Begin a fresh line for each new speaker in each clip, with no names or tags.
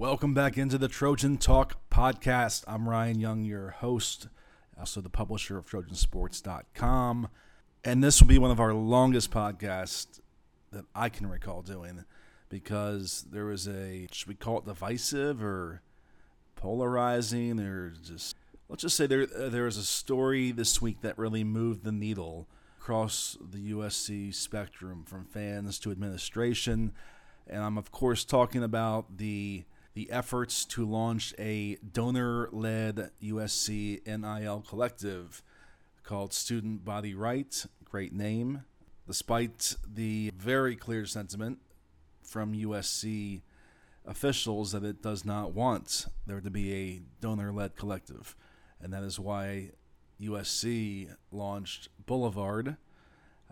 Welcome back into the Trojan Talk podcast. I'm Ryan Young, your host, also the publisher of Trojansports.com. And this will be one of our longest podcasts that I can recall doing because there was a, should we call it divisive or polarizing or just, let's just say there, there was a story this week that really moved the needle across the USC spectrum from fans to administration. And I'm, of course, talking about the the efforts to launch a donor led USC NIL collective called Student Body Right. Great name. Despite the very clear sentiment from USC officials that it does not want there to be a donor led collective. And that is why USC launched Boulevard,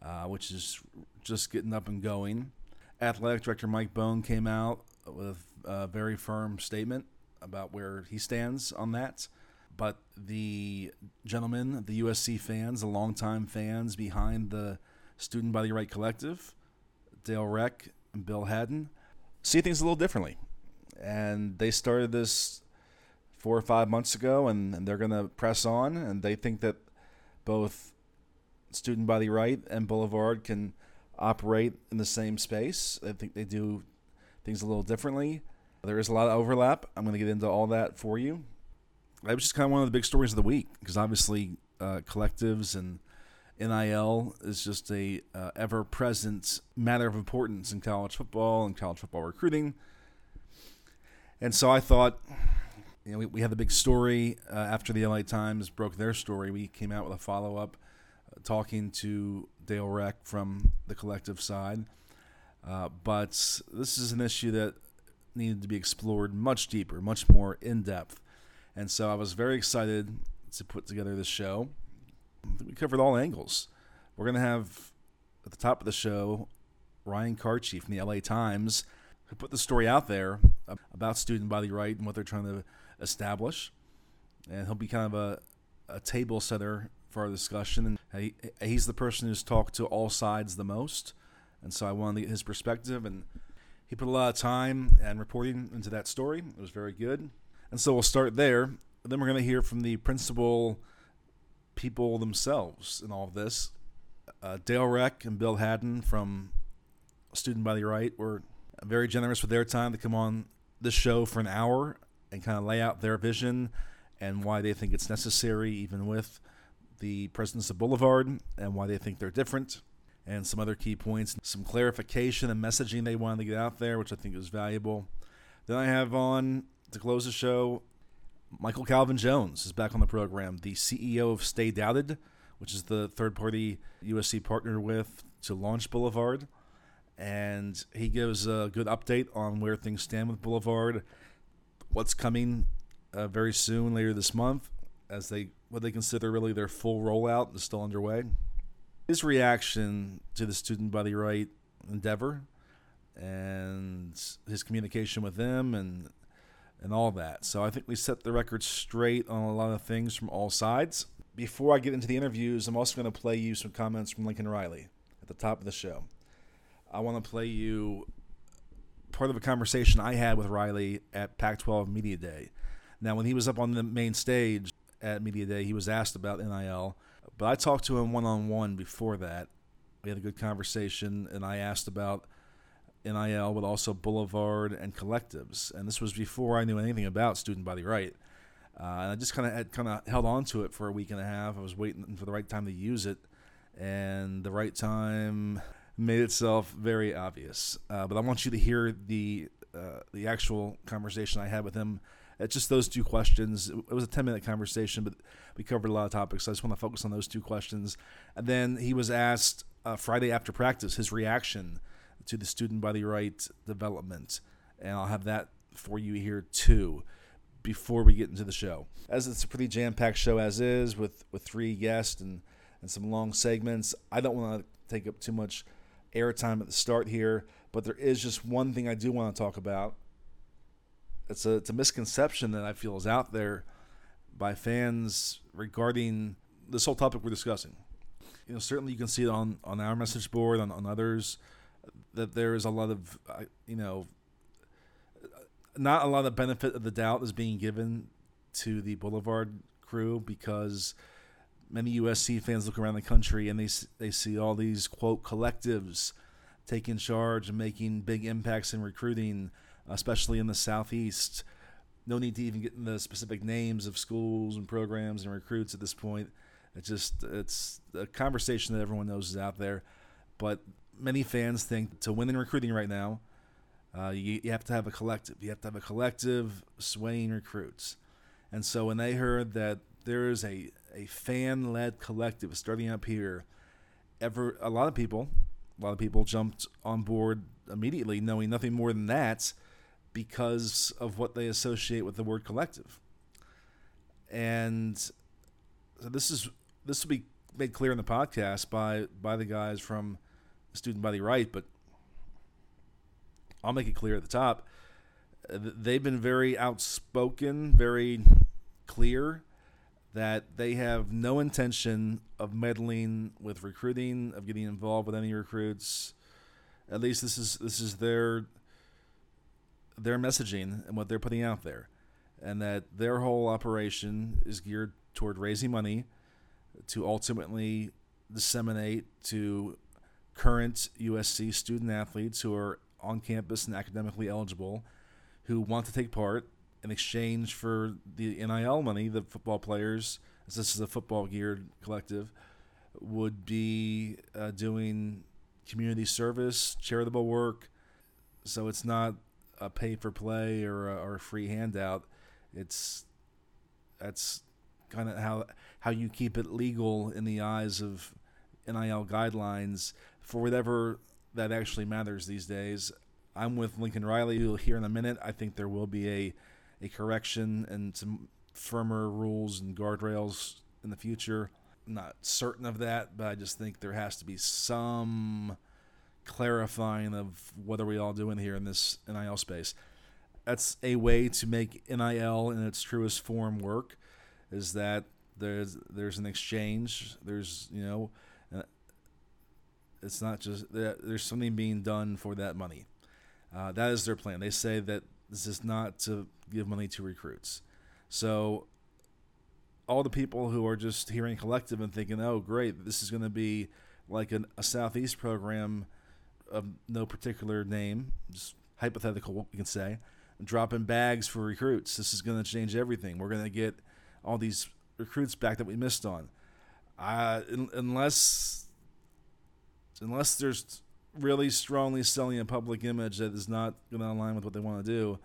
uh, which is just getting up and going. Athletic Director Mike Bohn came out with a very firm statement about where he stands on that. But the gentlemen, the USC fans, the longtime fans behind the Student Body Right Collective, Dale Reck and Bill Haddon, see things a little differently. And they started this four or five months ago, and, and they're going to press on. And they think that both Student Body Right and Boulevard can operate in the same space. I think they do things a little differently. There is a lot of overlap. I'm going to get into all that for you. That was just kind of one of the big stories of the week because obviously uh, collectives and NIL is just a uh, ever-present matter of importance in college football and college football recruiting. And so I thought, you know, we, we had the big story uh, after the LA Times broke their story. We came out with a follow-up, uh, talking to Dale Reck from the collective side. Uh, but this is an issue that needed to be explored much deeper, much more in depth. And so I was very excited to put together this show. We covered all angles. We're going to have at the top of the show Ryan Kartje from the LA Times, who put the story out there about student body right and what they're trying to establish. And he'll be kind of a, a table setter for our discussion. And he, he's the person who's talked to all sides the most. And so I wanted to get his perspective. And he put a lot of time and reporting into that story. It was very good. And so we'll start there. Then we're going to hear from the principal people themselves in all of this. Uh, Dale Reck and Bill Haddon from Student Body Right were very generous with their time to come on this show for an hour and kind of lay out their vision and why they think it's necessary, even with the presence of Boulevard, and why they think they're different and some other key points, some clarification and messaging they wanted to get out there, which I think was valuable. Then I have on to close the show, Michael Calvin Jones is back on the program, the CEO of Stay Doubted, which is the third party USC partner with to launch Boulevard. And he gives a good update on where things stand with Boulevard, what's coming uh, very soon later this month, as they what they consider really their full rollout is still underway his reaction to the student body right endeavor and his communication with them and and all that. So I think we set the record straight on a lot of things from all sides. Before I get into the interviews, I'm also going to play you some comments from Lincoln Riley at the top of the show. I want to play you part of a conversation I had with Riley at Pac 12 Media Day. Now, when he was up on the main stage at Media Day, he was asked about NIL but I talked to him one on one before that. We had a good conversation, and I asked about NIL, but also Boulevard and collectives. And this was before I knew anything about Student Body Right. Uh, and I just kind of kind of held on to it for a week and a half. I was waiting for the right time to use it, and the right time made itself very obvious. Uh, but I want you to hear the uh, the actual conversation I had with him it's just those two questions. It was a 10 minute conversation, but we covered a lot of topics. So I just want to focus on those two questions. And then he was asked uh, Friday after practice his reaction to the student body right development. And I'll have that for you here too before we get into the show. As it's a pretty jam packed show as is with, with three guests and, and some long segments, I don't want to take up too much airtime at the start here, but there is just one thing I do want to talk about it's a it's a misconception that I feel is out there by fans regarding this whole topic we're discussing. You know, certainly you can see it on on our message board, on on others, that there is a lot of you know not a lot of benefit of the doubt is being given to the Boulevard crew because many USC fans look around the country and they they see all these quote collectives taking charge and making big impacts in recruiting, especially in the southeast. No need to even get into the specific names of schools and programs and recruits at this point. It's just it's a conversation that everyone knows is out there, but many fans think to win in recruiting right now, uh, you, you have to have a collective. You have to have a collective swaying recruits. And so when they heard that there is a, a fan led collective starting up here, ever a lot of people, a lot of people jumped on board immediately, knowing nothing more than that, because of what they associate with the word collective. And so this is this will be made clear in the podcast by by the guys from Student Body Right, but I'll make it clear at the top. Uh, they've been very outspoken, very clear that they have no intention of meddling with recruiting, of getting involved with any recruits. At least this is this is their their messaging and what they're putting out there, and that their whole operation is geared toward raising money to ultimately disseminate to current USC student athletes who are on campus and academically eligible who want to take part in exchange for the NIL money, the football players, as this is a football geared collective, would be uh, doing community service, charitable work. So it's not a pay for play or a, or a free handout. It's that's kind of how how you keep it legal in the eyes of NIL guidelines for whatever that actually matters these days. I'm with Lincoln Riley. Who you'll hear in a minute. I think there will be a a correction and some firmer rules and guardrails in the future. I'm not certain of that, but I just think there has to be some clarifying of what are we all doing here in this NIL space. That's a way to make NIL in its truest form work. Is that there's there's an exchange. There's you know it's not just there's something being done for that money. Uh, that is their plan. They say that this is not to give money to recruits. So all the people who are just hearing collective and thinking, "Oh, great, this is going to be like an, a southeast program of no particular name, just hypothetical, what we can say, dropping bags for recruits. This is going to change everything. We're going to get all these recruits back that we missed on." Uh, unless unless there's really strongly selling a public image that is not going to align with what they want to do,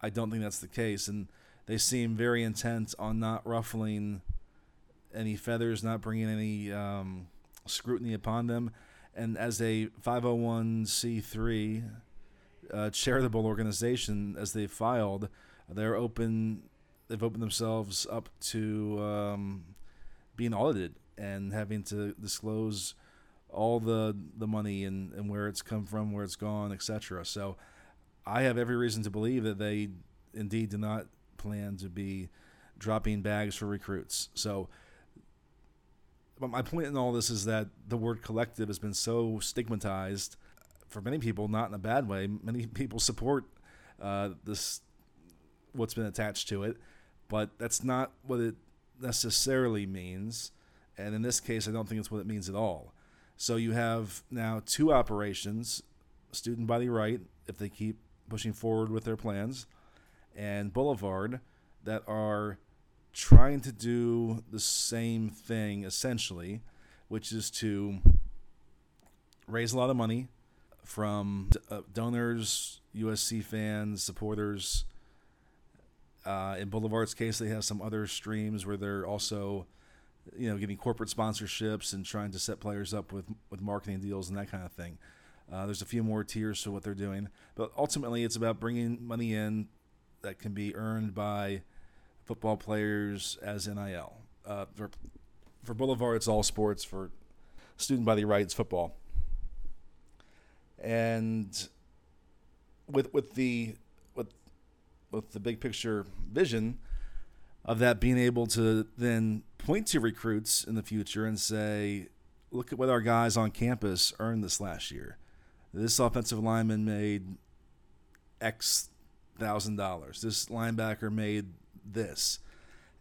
I don't think that's the case. And they seem very intent on not ruffling any feathers, not bringing any um, scrutiny upon them. And as a 501c3 uh, charitable organization, as they filed, they're open. They've opened themselves up to um, being audited and having to disclose all the the money and, and where it's come from, where it's gone, etc. So I have every reason to believe that they indeed do not plan to be dropping bags for recruits. So but my point in all this is that the word collective has been so stigmatized for many people, not in a bad way. Many people support uh, this what's been attached to it, but that's not what it necessarily means. And in this case, I don't think it's what it means at all. So you have now two operations Student Body Right, if they keep pushing forward with their plans, and Boulevard that are trying to do the same thing essentially, which is to raise a lot of money from uh, donors, USC fans, supporters. Uh, in Boulevard's case, they have some other streams where they're also you know, getting corporate sponsorships and trying to set players up with with marketing deals and that kind of thing. Uh, there's a few more tiers to what they're doing, but ultimately it's about bringing money in that can be earned by football players as NIL. Uh, for, for Boulevard, it's all sports. For Student Body Right, it's football. And with with the with with the big picture vision of that being able to then point to recruits in the future and say, look at what our guys on campus earned this last year. This offensive lineman made X thousand dollars. This linebacker made this,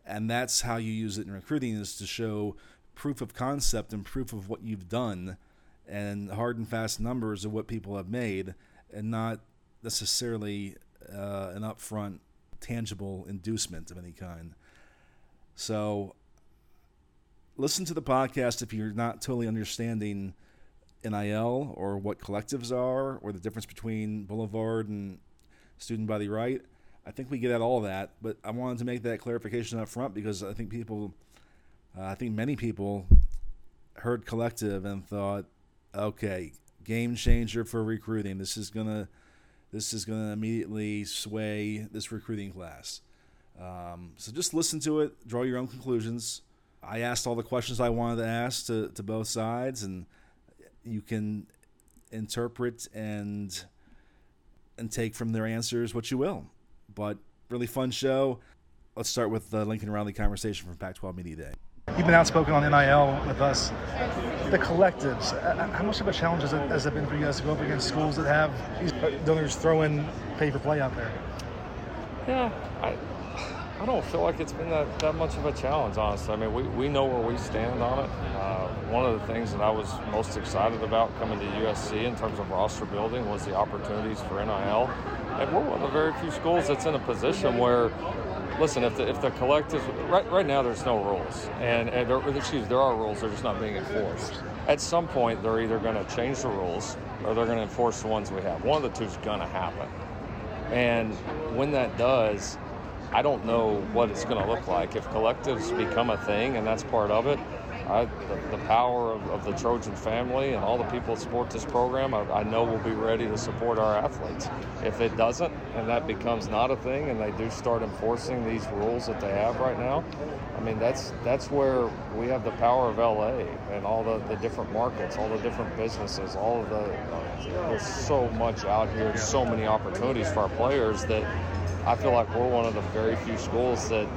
and that's how you use it in recruiting is to show proof of concept and proof of what you've done, and hard and fast numbers of what people have made, and not necessarily uh, an upfront tangible inducement of any kind. So, listen to the podcast if you're not totally understanding NIL or what collectives are or the difference between Boulevard and Student Body Right. I think we get at all that, but I wanted to make that clarification up front because I think people, uh, I think many people heard collective and thought, okay, game changer for recruiting. This is gonna, this is gonna immediately sway this recruiting class. Um, so just listen to it, draw your own conclusions. I asked all the questions I wanted to ask to, to both sides, and you can interpret and and take from their answers what you will. But really fun show. Let's start with the Lincoln Riley conversation from Pac-12 Media Day.
You've been outspoken on NIL with us. The collectives, uh, how much of a challenge has it, has it been for you guys to go up against schools that have these donors throwing pay for play out there?
Yeah, I, I don't feel like it's been that, that much of a challenge, honestly. I mean, we, we know where we stand on it. Uh, one of the things that I was most excited about coming to USC in terms of roster building was the opportunities for NIL. And we're one of the very few schools that's in a position where, listen, if the, if the collective, right, right now there's no rules. And, and there, excuse there are rules, they're just not being enforced. At some point, they're either going to change the rules or they're going to enforce the ones we have. One of the two is going to happen. And when that does, I don't know what it's going to look like. If collectives become a thing and that's part of it, I, the, the, power of, of, the Trojan family and all the people that support this program, I, I know will be ready to support our athletes. If it doesn't, and that becomes not a thing, and they do start enforcing these rules that they have right now, I mean that's that's where we have the power of LA and all the, the different markets, all the different businesses, all of the there's so much out here, so many opportunities for our players that I feel like we're one of the very few schools that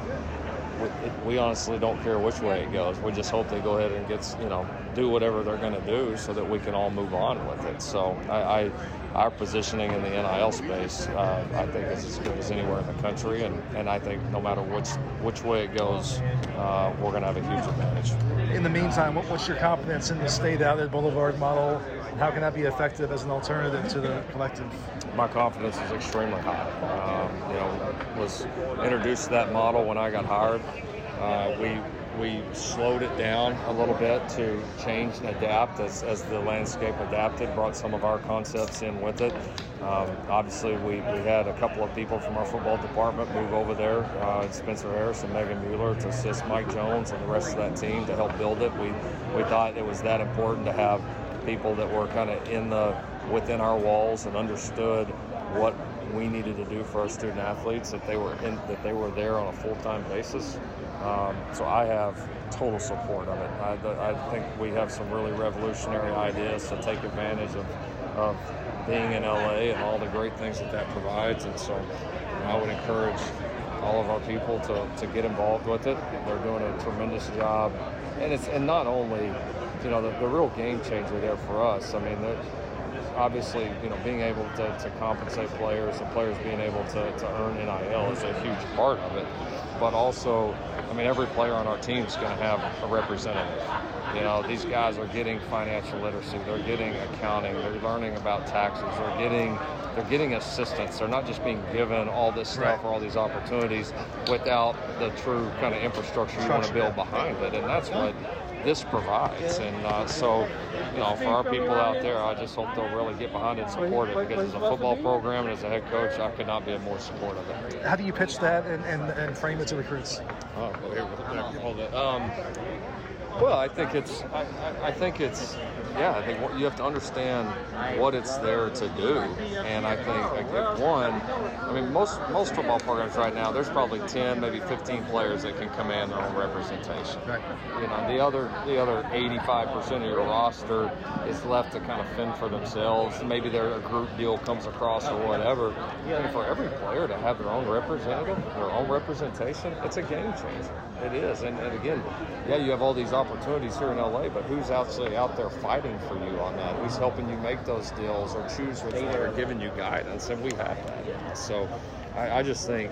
we, honestly don't care which way it goes. We just hope they go ahead and get you know do whatever they're going to do so that we can all move on with it. So I, I our positioning in the NIL space, uh, I think is as good as anywhere in the country, and, and I think no matter which which way it goes, uh, we're going to have a huge advantage.
In the meantime, what, what's your confidence in the Stay Doubted Boulevard model? How can that be effective as an alternative to the collective?
My confidence is extremely high. Um, you know, was introduced to that model when I got hired. Uh, we we slowed it down a little bit to change and adapt as, as the landscape adapted, brought some of our concepts in with it. Um, obviously, we, we had a couple of people from our football department move over there, uh, Spencer Harris and Megan Mueller, to assist Mike Jones and the rest of that team to help build it. We, we thought it was that important to have people that were kind of in the within our walls and understood what we needed to do for our student athletes that they were in that they were there on a full-time basis um, so I have total support of it. I, I, think we have some really revolutionary ideas to take advantage of, of being in LA and all the great things that that provides. And so I would encourage all of our people to, to get involved with it. They're doing a tremendous job. And it's and not only, you know, the, the real game changer there for us. I mean, obviously, you know, being able to, to compensate players and players being able to, to earn NIL is a huge part of it. But also, I mean, every player on our team is going to have a representative. You know, these guys are getting financial literacy. They're getting accounting. They're learning about taxes. They're getting they're getting assistance. They're not just being given all this stuff right. or all these opportunities without the true kind of infrastructure you want to build behind it. And that's what this provides. And uh, so, you know, for our people out there, I just hope they'll really get behind it and support it because as a football program and as a head coach, I could not be more supportive of it.
How do you pitch that and, and, and frame it to recruits?
Oh, well, here, hold it. Um, well, I think it's, I, I, think it's, yeah, I think you have to understand what it's there to do, and I think like, one, I mean, most most football programs right now, there's probably ten, maybe fifteen players that can command their own representation. You know, the other the other 85 percent of your roster is left to kind of fend for themselves. Maybe their group deal comes across or whatever. And for every player to have their own representative, their own representation, it's a game changer. It is, and, and again, yeah, you have all these opportunities here in LA, but who's actually out there fighting for you on that? Who's helping you make those deals or choose which one or giving you guidance? And we have that. So I, I just think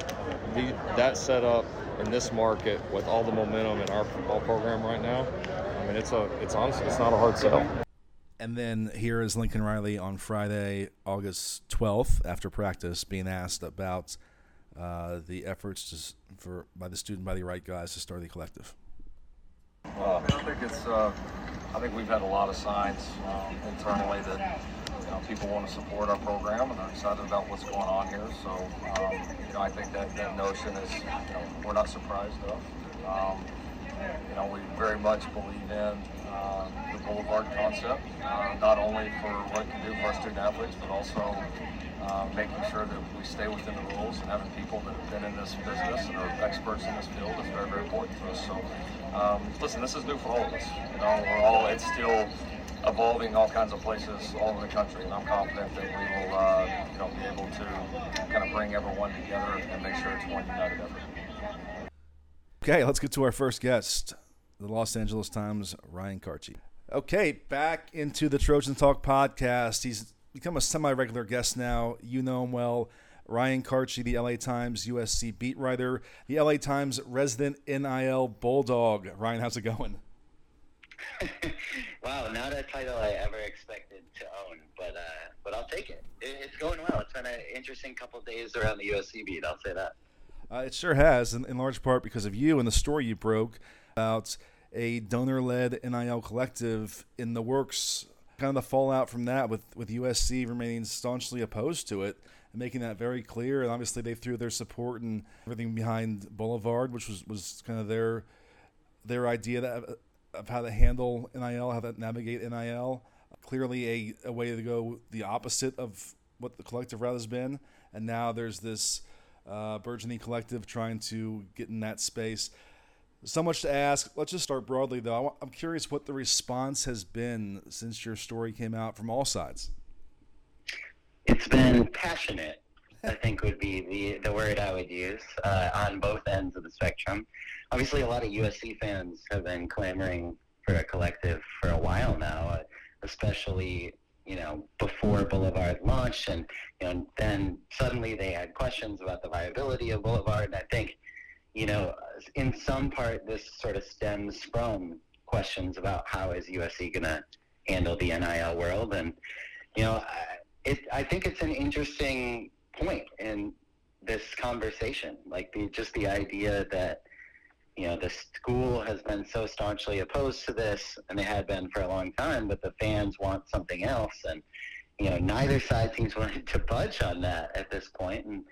the, that setup in this market with all the momentum in our football program right now, I mean, it's a it's honestly it's not a hard sell.
And then here is Lincoln Riley on Friday, August 12th, after practice, being asked about uh, the efforts to, for by the student body right guys to start the collective.
Uh, I think it's. Uh, I think we've had a lot of signs um, internally that you know people want to support our program and are excited about what's going on here. So um, you know I think that, that notion is you know we're not surprised of. Um, you know we very much believe in uh, the Boulevard concept, uh, not only for what it can do for our student athletes, but also uh, making sure that we stay within the rules and having people that have been in this business and are experts in this field is very, very important to us. So, um, listen, this is new for all of us. You know, we're all, it's still evolving all kinds of places all over the country, and I'm confident that we will, uh, you know, be able to kind of bring everyone together and make sure it's one united effort.
Okay, let's get to our first guest, the Los Angeles Times, Ryan Kartje. Okay, back into the Trojan Talk podcast. He's become a semi-regular guest now. You know him well. Ryan Kartje, the LA Times USC beat writer, the LA Times resident NIL Bulldog. Ryan, how's it going?
wow, not a title I ever expected to own, but uh, but I'll take it. It's going well. It's been an interesting couple days around the USC beat. I'll say that.
Uh, it sure has, in, in large part because of you and the story you broke about a donor-led NIL collective in the works kind of the fallout from that with, with USC remaining staunchly opposed to it making that very clear. And obviously, they threw their support and everything behind Boulevard, which was, was kind of their their idea that, of how to handle NIL, how to navigate NIL. Clearly, a, a way to go the opposite of what the collective route has been. And now there's this uh, burgeoning collective trying to get in that space so much to ask. Let's just start broadly, though. I'm curious what the response has been since your story came out from all sides.
It's been passionate. I think would be the the word I would use uh, on both ends of the spectrum. Obviously, a lot of USC fans have been clamoring for a collective for a while now, uh, especially you know before Boulevard launched, and you know then suddenly they had questions about the viability of Boulevard. And I think you know, in some part, this sort of stems from questions about how is USC going to handle the NIL world, and you know, it, I think it's an interesting point in this conversation, like the just the idea that you know the school has been so staunchly opposed to this, and they had been for a long time, but the fans want something else, and you know, neither side seems willing to budge on that at this point. point, and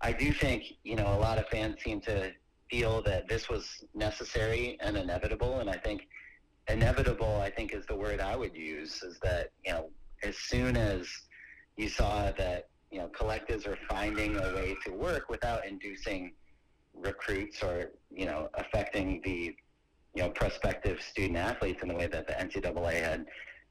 I do think, you know, a lot of fans seem to feel that this was necessary and inevitable. And I think inevitable, I think, is the word I would use, is that, you know, as soon as you saw that, you know, collectives are finding a way to work without inducing recruits or, you know, affecting the, you know, prospective student athletes in the way that the NCAA had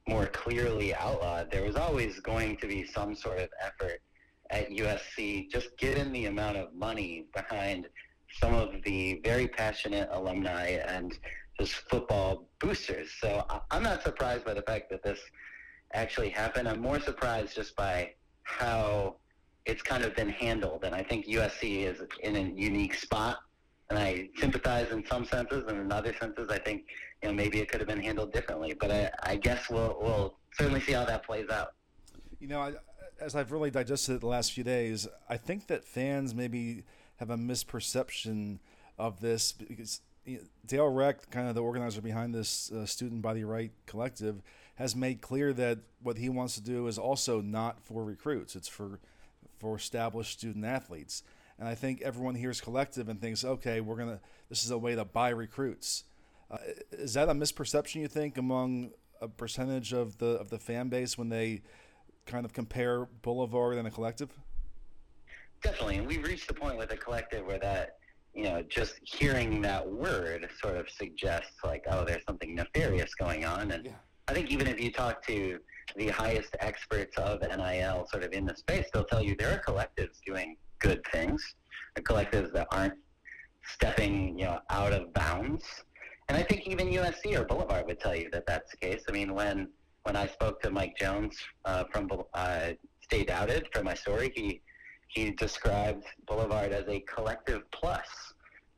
more clearly outlawed, there was always going to be some sort of effort at USC, just given the amount of money behind some of the very passionate alumni and just football boosters. So I'm not surprised by the fact that this actually happened. I'm more surprised just by how it's kind of been handled. And I think USC is in a unique spot. And I sympathize in some senses, and in other senses, I think you know maybe it could have been handled differently. But I, I guess we'll we'll certainly see how that plays out.
You know, I, as I've really digested it the last few days, I think that fans maybe have a misperception of this because Dale Reck, kind of the organizer behind this uh, Student Body Right Collective, has made clear that what he wants to do is also not for recruits; it's for for established student athletes. And I think everyone hears collective and thinks, okay, we're gonna. This is a way to buy recruits. Uh, is that a misperception you think among a percentage of the of the fan base when they kind of compare Boulevard and a collective?
Definitely, and we've reached the point with a collective where that you know just hearing that word sort of suggests like oh there's something nefarious going on and yeah. I think even if you talk to the highest experts of NIL sort of in the space, they'll tell you there are collectives doing good things, collectives that aren't stepping, you know, out of bounds. and I think even USC or Boulevard would tell you that that's the case. I mean, when when I spoke to Mike Jones uh, from uh, Stay Doubted for my story, he he described Boulevard as a collective plus,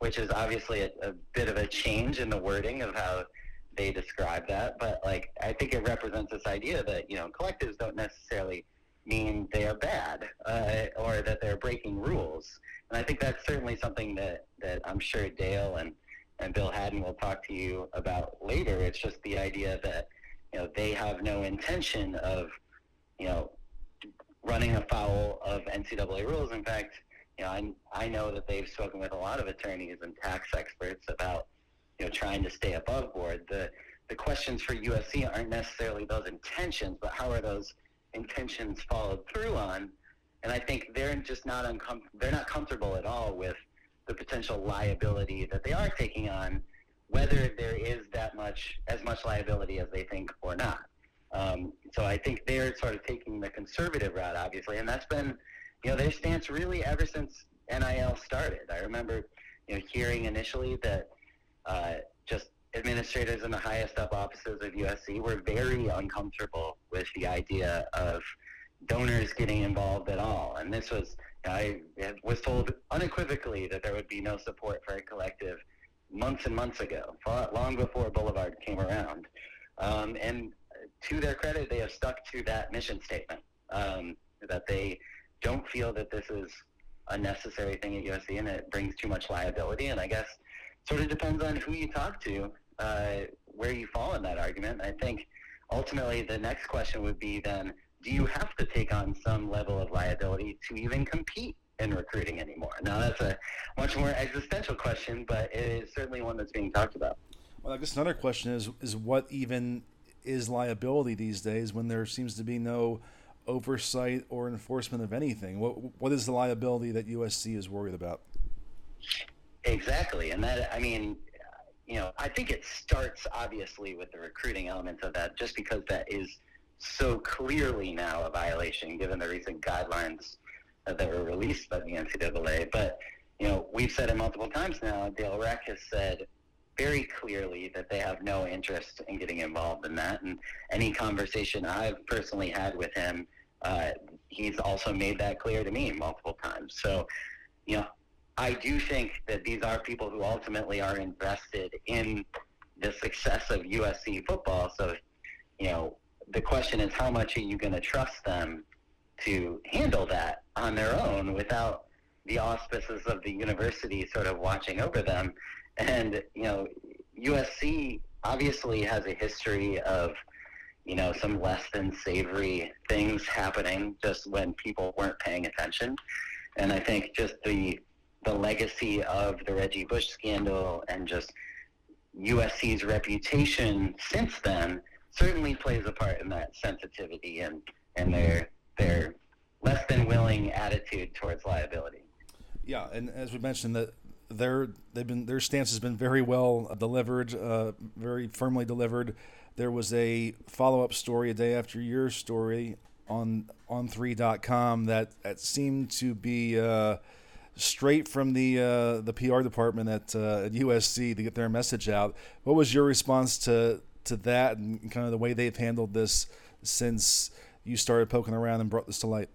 which is obviously a, a bit of a change in the wording of how they describe that. But like, I think it represents this idea that you know collectives don't necessarily mean they are bad uh, or that they're breaking rules. And I think that's certainly something that, that I'm sure Dale and, and Bill Haddon will talk to you about later. It's just the idea that you know they have no intention of you know running afoul of NCAA rules. In fact, you know I, I know that they've spoken with a lot of attorneys and tax experts about you know trying to stay above board. The the questions for USC aren't necessarily those intentions, but how are those intentions followed through on. And I think they're just not uncom- they're not comfortable at all with the potential liability that they are taking on, whether there is that much as much liability as they think or not. Um, so I think they're sort of taking the conservative route, obviously, and that's been you know their stance really ever since NIL started. I remember you know hearing initially that uh, just administrators in the highest up offices of USC were very uncomfortable with the idea of donors getting involved at all. And this was, I was told unequivocally that there would be no support for a collective months and months ago, long before Boulevard came around. Um, and to their credit, they have stuck to that mission statement um, that they don't feel that this is a necessary thing at USC and it brings too much liability. And I guess sort of depends on who you talk to uh, where you fall in that argument. I think ultimately the next question would be then, do you have to take on some level of liability to even compete in recruiting anymore? Now that's a much more existential question, but it is certainly one that's being talked about.
Well, I guess another question is is what even is liability these days when there seems to be no oversight or enforcement of anything? What what is the liability that USC is worried about?
Exactly, and that I mean, you know, I think it starts obviously with the recruiting element of that, just because that is so clearly now a violation given the recent guidelines that were released by the NCAA. But you know, we've said it multiple times now. Dale Reck has said very clearly that they have no interest in getting involved in that. And any conversation I've personally had with him, uh, he's also made that clear to me multiple times. So, you know, I do think that these are people who ultimately are invested in the success of USC football. So, you know, the question is how much are you going to trust them to handle that on their own without the auspices of the university sort of watching over them? And, you know, USC obviously has a history of, you know, some less than savory things happening just when people weren't paying attention. And I think just the the legacy of the Reggie Bush scandal and just USC's reputation since then certainly plays a part in that sensitivity and, and their their less than willing attitude towards liability.
Yeah, and as we mentioned, that their they've been their stance has been very well delivered, uh, very firmly delivered. There was a follow up story a day after your story on On3.com that that seemed to be. Uh, straight from the uh, the PR department at, uh, at USC to get their message out. What was your response to to that and kind of the way they've handled this since you started poking around and brought this to light?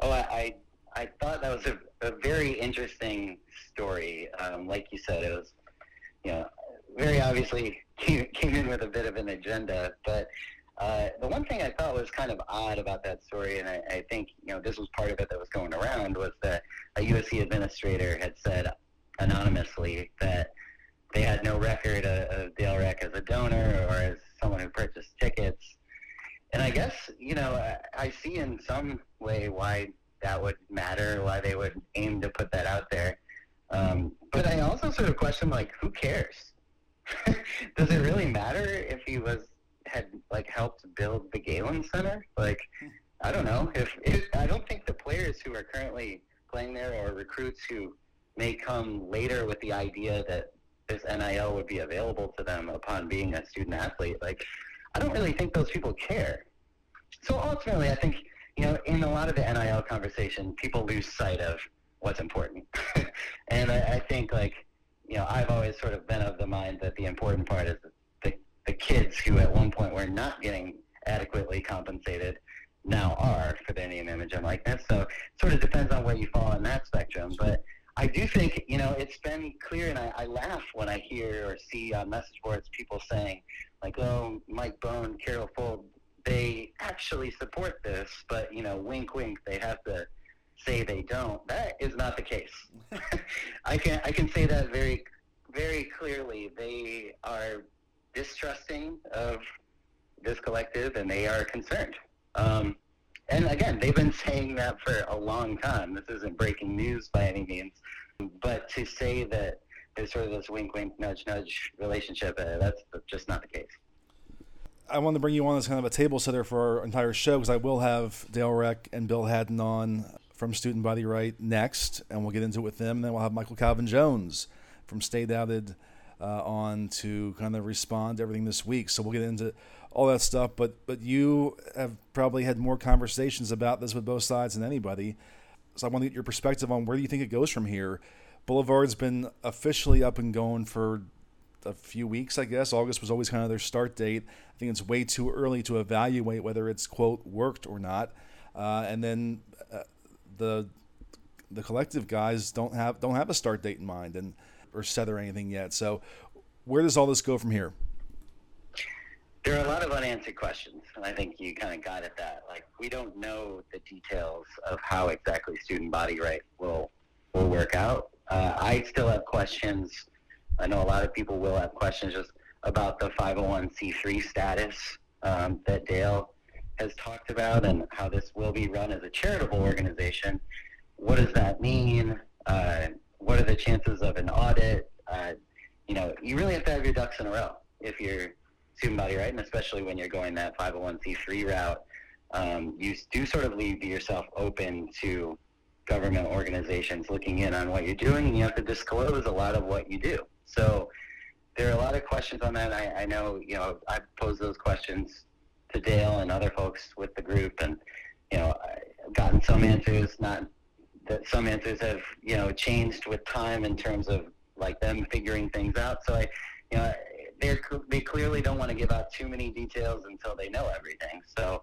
Oh, I I thought that was a, a very interesting story. Um, like you said, it was you know very obviously came, came in with a bit of an agenda, but uh, the one thing I thought was kind of odd about that story, and I, I, think you know this was part of it that was going around, was that a USC administrator had said anonymously that they had no record of, of Dale Reck as a donor or as someone who purchased tickets. And I guess you know I, I see in some way why that would matter, why they would aim to put that out there. Um, but I also sort of question like, who cares? Does it really matter if he was had like helped build the Galen Center. Like, I don't know if, if I don't think the players who are currently playing there or recruits who may come later with the idea that this NIL would be available to them upon being a student athlete. Like, I don't really think those people care. So ultimately, I think you know, in a lot of the NIL conversation, people lose sight of what's important, and I, I think like you know, I've always sort of been of the mind that the important part is the, kids who at one point were not getting adequately compensated now are for their name, image, and likeness. So it sort of depends on where you fall on that spectrum. But I do think, you know, it's been clear, and I, I laugh when I hear or see on message boards people saying, like, oh, Mike Bohn, Carol Folt, they actually support this, but, you know, wink, wink, they have to say they don't. That is not the case. I can I can say that very very clearly. They are distrusting of this collective, and they are concerned. Um, and again, they've been saying that for a long time. This isn't breaking news by any means. But to say that there's sort of this wink, wink, nudge, nudge relationship, uh, that's just not the case.
I want to bring you on as kind of a table setter for our entire show because I will have Dale Reck and Bill Haddon on from Student Body Right next, and we'll get into it with them. And then we'll have Michael Calvin Jones from Stay Doubted uh, on to kind of respond to everything this week. So we'll get into all that stuff. But but you have probably had more conversations about this with both sides than anybody. So I want to get your perspective on where do you think it goes from here. Boulevard's been officially up and going for a few weeks, I guess. August was always kind of their start date. I think it's way too early to evaluate whether it's quote worked or not. Uh, and then uh, the the collective guys don't have don't have a start date in mind and or or anything yet. So where does all this go from here?
There are a lot of unanswered questions, and I think you kind of got at that. Like we don't know the details of how exactly student body right will will work out. Uh, I still have questions. I know a lot of people will have questions just about the 501c3 status um, that Dale has talked about and how this will be run as a charitable organization. What does that mean? Uh, what are the chances of an audit? Uh, you know, you really have to have your ducks in a row if you're student body right, and especially when you're going that 501c3 route. Um, you do sort of leave yourself open to government organizations looking in on what you're doing, and you have to disclose a lot of what you do. So there are a lot of questions on that. I, I know, you know, I've posed those questions to Dale and other folks with the group, and you know, I've gotten some answers. Not that some answers have you know changed with time in terms of like them figuring things out. So I, you know, they they clearly don't want to give out too many details until they know everything. So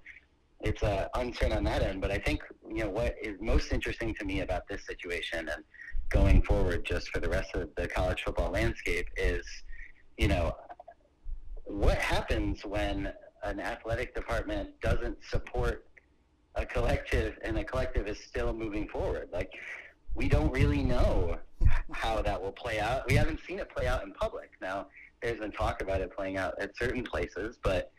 it's uh, uncertain on that end. But I think you know what is most interesting to me about this situation and going forward, just for the rest of the college football landscape, is you know what happens when an athletic department doesn't support a collective and the collective is still moving forward. Like we don't really know how that will play out. We haven't seen it play out in public. Now there's been talk about it playing out at certain places, but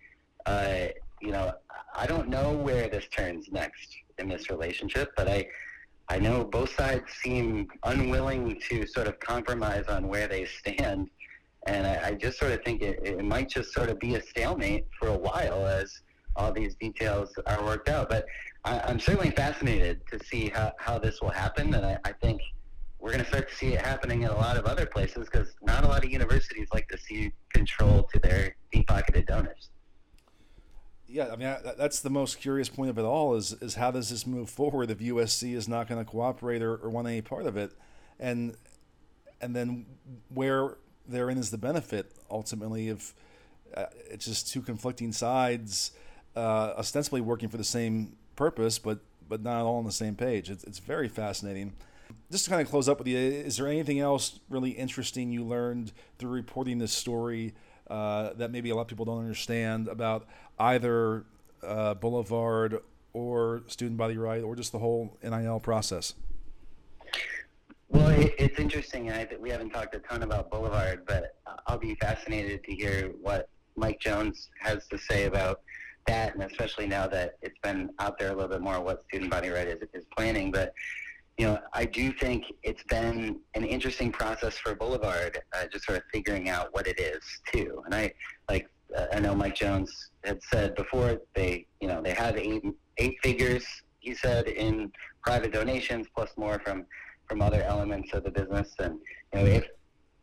uh, you know I don't know where this turns next in this relationship. But I I know both sides seem unwilling to sort of compromise on where they stand and I, I just sort of think it, it might just sort of be a stalemate for a while as all these details are worked out. But I, am certainly fascinated to see how, how this will happen, and I, I think we're going to start to see it happening in a lot of other places because not a lot of universities like to see control to their deep-pocketed donors.
Yeah, I mean that's the most curious point of it all is is how does this move forward if USC is not going to cooperate or, or want any part of it, and and then where therein is the benefit ultimately if uh, it's just two conflicting sides uh, ostensibly working for the same purpose but but not all on the same page it's, it's very fascinating just to kind of close up with you is there anything else really interesting you learned through reporting this story uh, that maybe a lot of people don't understand about either uh, boulevard or student body right or just the whole nil process
well, it, it's interesting. I, we haven't talked a ton about Boulevard, but I'll be fascinated to hear what Mike Jones has to say about that, and especially now that it's been out there a little bit more what Student Body Right is, is planning. But you know, I do think it's been an interesting process for Boulevard, uh, just sort of figuring out what it is too. And I like uh, I know Mike Jones had said before they you know they had eight eight figures he said in private donations plus more from from other elements of the business. And you know, if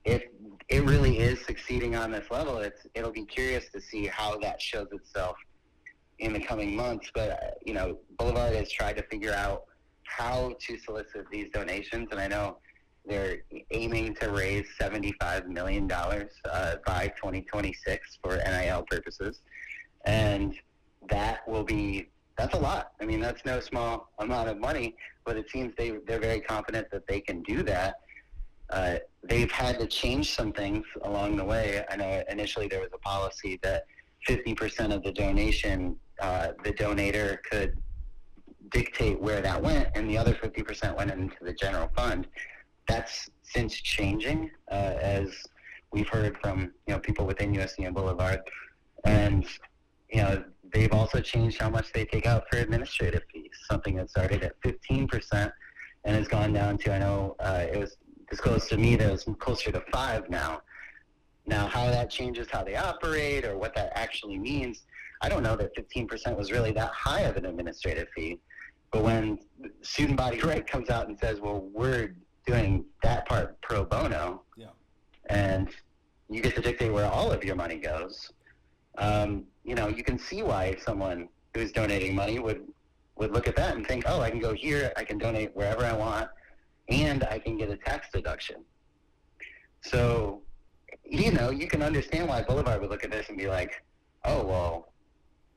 if it really is succeeding on this level, it's it'll be curious to see how that shows itself in the coming months. But uh, you know, Boulevard has tried to figure out how to solicit these donations, and I know they're aiming to raise $75 million uh, by 2026 for NIL purposes. And that will be, that's a lot. I mean, that's no small amount of money, but it seems they, they're very confident that they can do that. Uh, they've had to change some things along the way. I know initially there was a policy that 50% of the donation, uh, the donator could dictate where that went, and the other 50% went into the general fund that's since changing, uh, as we've heard from you know people within USC and Boulevard, and you know they've also changed how much they take out for administrative fees. Something that started at 15% and has gone down to I know uh, it was disclosed to me that it's closer to five now. Now, how that changes how they operate or what that actually means, I don't know that 15% was really that high of an administrative fee. But when student body right comes out and says, well, we're doing that part pro bono,
yeah.
and you get to dictate where all of your money goes. Um, you know, you can see why someone who's donating money would would look at that and think, oh, I can go here, I can donate wherever I want, and I can get a tax deduction. So, you know, you can understand why Boulevard would look at this and be like, oh, well,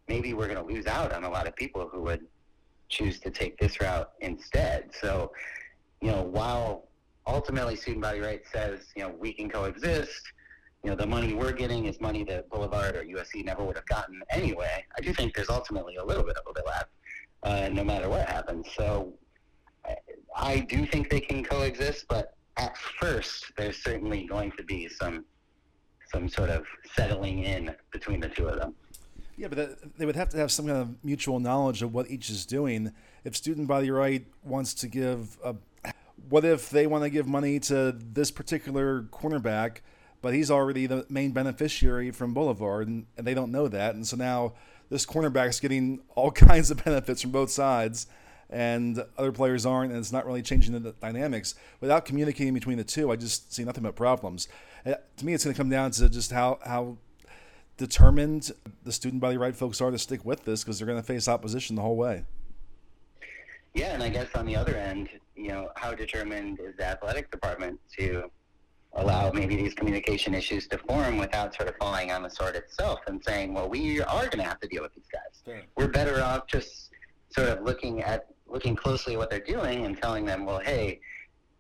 maybe we're going to lose out on a lot of people who would choose to take this route instead. So, you know, while ultimately student body rights says, you know, we can coexist, you know, the money we're getting is money that Boulevard or USC never would have gotten anyway. I do think there's ultimately a little bit of overlap, uh, no matter what happens. So I, I do think they can coexist, but at first, there's certainly going to be some some sort of settling in between the two of them.
Yeah, but that, they would have to have some kind of mutual knowledge of what each is doing. If student body right wants to give a what if they want to give money to this particular cornerback, but he's already the main beneficiary from Boulevard, and, and they don't know that, and so now this cornerback is getting all kinds of benefits from both sides, and other players aren't, and it's not really changing the dynamics. Without communicating between the two, I just see nothing but problems. Uh, to me, it's going to come down to just how how determined the student body right folks are to stick with this because they're going to face opposition the whole way.
Yeah, and I guess on the other end, you know, how determined is the athletic department to allow maybe these communication issues to form without sort of falling on the sword itself and saying, well, we are going to have to deal with these guys. We're better off just sort of looking at looking closely at what they're doing and telling them, well, hey,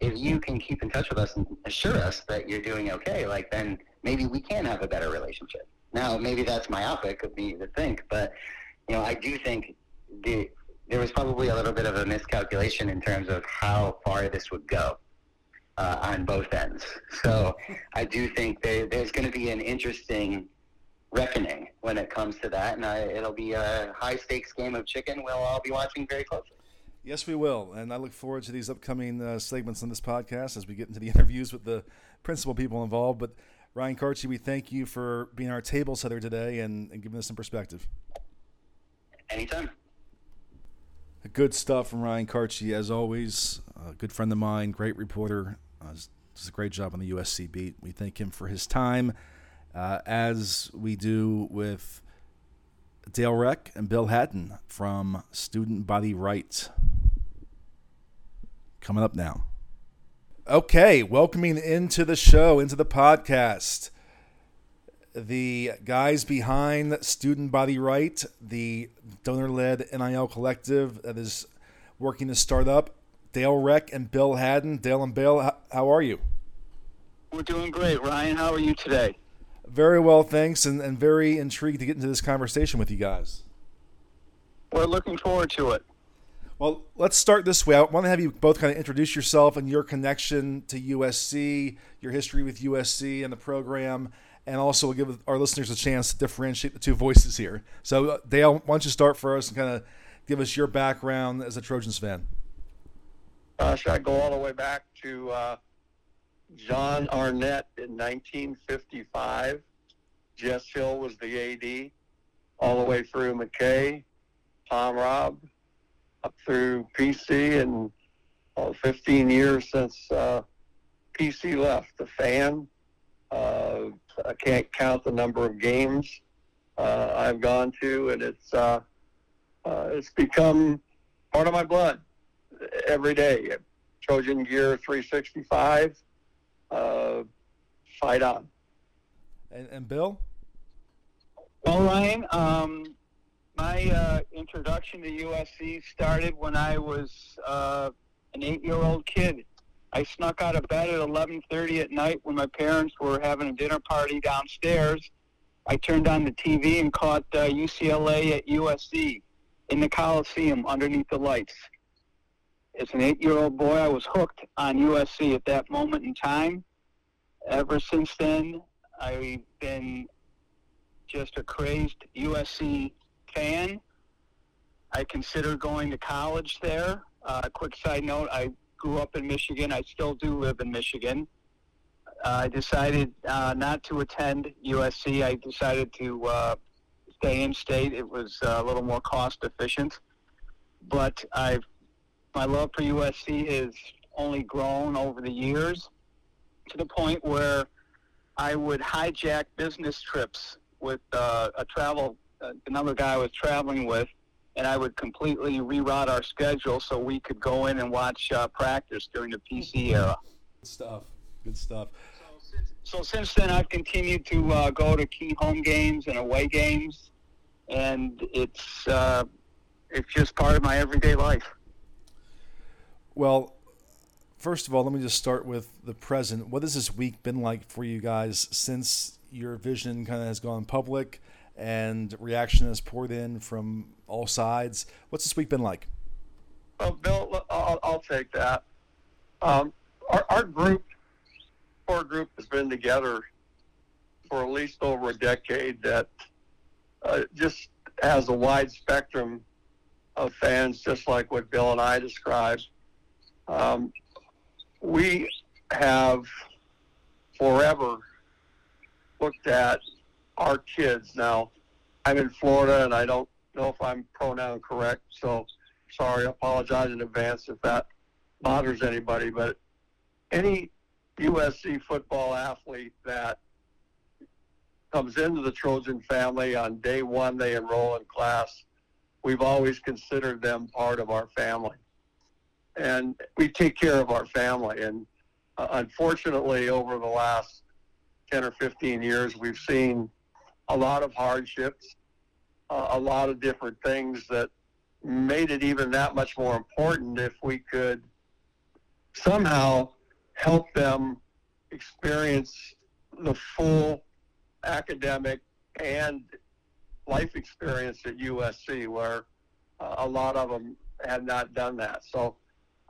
if you can keep in touch with us and assure us that you're doing okay, like then maybe we can have a better relationship. Now, maybe that's myopic of me to think, but you know, I do think the there was probably a little bit of a miscalculation in terms of how far this would go uh, on both ends. So I do think there, there's going to be an interesting reckoning when it comes to that, and I, it'll be a high stakes game of chicken. We'll all be watching very closely.
Yes, we will, and I look forward to these upcoming uh, segments on this podcast as we get into the interviews with the principal people involved. But Ryan Kartje, we thank you for being our table setter today and, and giving us some perspective.
Anytime.
Good stuff from Ryan Kartje, as always. A good friend of mine, great reporter. Uh, does a great job on the USC beat. We thank him for his time, uh, as we do with Dale Reck and Bill Hatton from Student Body Right. Coming up now. Okay, welcoming into the show, into the podcast the guys behind Student Body Right, the donor led NIL collective that is working to start up. Dale Reck and Bill Hatton. Dale and Bill, how are you?
We're doing great. Ryan, how are you today?
Very well, thanks, and, and very intrigued to get into this conversation with you guys.
We're looking forward to it.
Well, let's start this way. I want to have you both kind of introduce yourself and your connection to USC, your history with USC and the program, and also we'll give our listeners a chance to differentiate the two voices here. So, uh, Dale, why don't you start us and kind of give us your background as a Trojans fan?
Uh, should I go all the way back to uh, Jon Arnett in 1955? Jess Hill was the AD, all the way through McKay, Tom Robb, up through PC, and 15 years since uh, PC left. The fan, uh, I can't count the number of games uh, I've gone to, and it's uh, uh, it's become part of my blood every day. Trojan Gear 365. Uh, fight on.
And, and Bill?
Well, Ryan, um, my uh, introduction to USC started when I was uh, an eight-year-old kid. I snuck out of bed at 11:30 at night when my parents were having a dinner party downstairs. I turned on the TV and caught uh, UCLA at USC in the Coliseum underneath the lights. As an eight-year-old boy, I was hooked on USC at that moment in time. Ever since then, I've been just a crazed USC fan. I consider going to college there. Uh, quick side note: I grew up in Michigan. I still do live in Michigan. Uh, I decided uh, not to attend USC. I decided to uh, stay in state. It was uh, a little more cost efficient. But I've my love for USC has only grown over the years to the point where I would hijack business trips with uh, a travel another guy I was traveling with, and I would completely reroute our schedule so we could go in and watch uh, practice during the PC era.
Good stuff. Good stuff.
So since, so since then, I've continued to uh, go to key home games and away games, and it's uh, it's just part of my everyday life.
Well, first of all, let me just start with the present. What has this week been like for you guys since your vision kind of has gone public and reaction has poured in from all sides? What's this week been like?
Well, Bill, I'll, I'll take that. Um, our, our group, core group, has been together for at least over a decade. That uh, just has a wide spectrum of fans, just like what Bill and I described. Um, we have forever looked at our kids. Now, I'm in Florida and I don't know if I'm pronoun correct, so sorry, I apologize in advance if that bothers anybody. But any USC football athlete that comes into the Trojan family on day one, they enroll in class. We've always considered them part of our family and we take care of our family. And uh, unfortunately, over the last 10 or 15 years, we've seen a lot of hardships, uh, a lot of different things that made it even that much more important if we could somehow help them experience the full academic and life experience at USC, where uh, a lot of them had not done that. So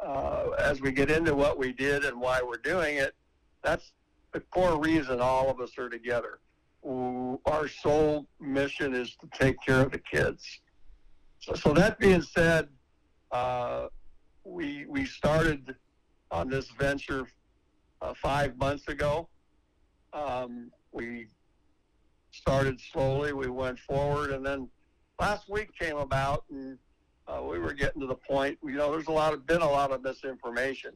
uh, as we get into what we did and why we're doing it, that's the core reason all of us are together. Our sole mission is to take care of the kids. So, so that being said, uh, we we started on this venture uh, five months ago. Um, we started slowly. We went forward, and then last week came about, and uh, we were getting to the point. You know, there's a lot of been a lot of misinformation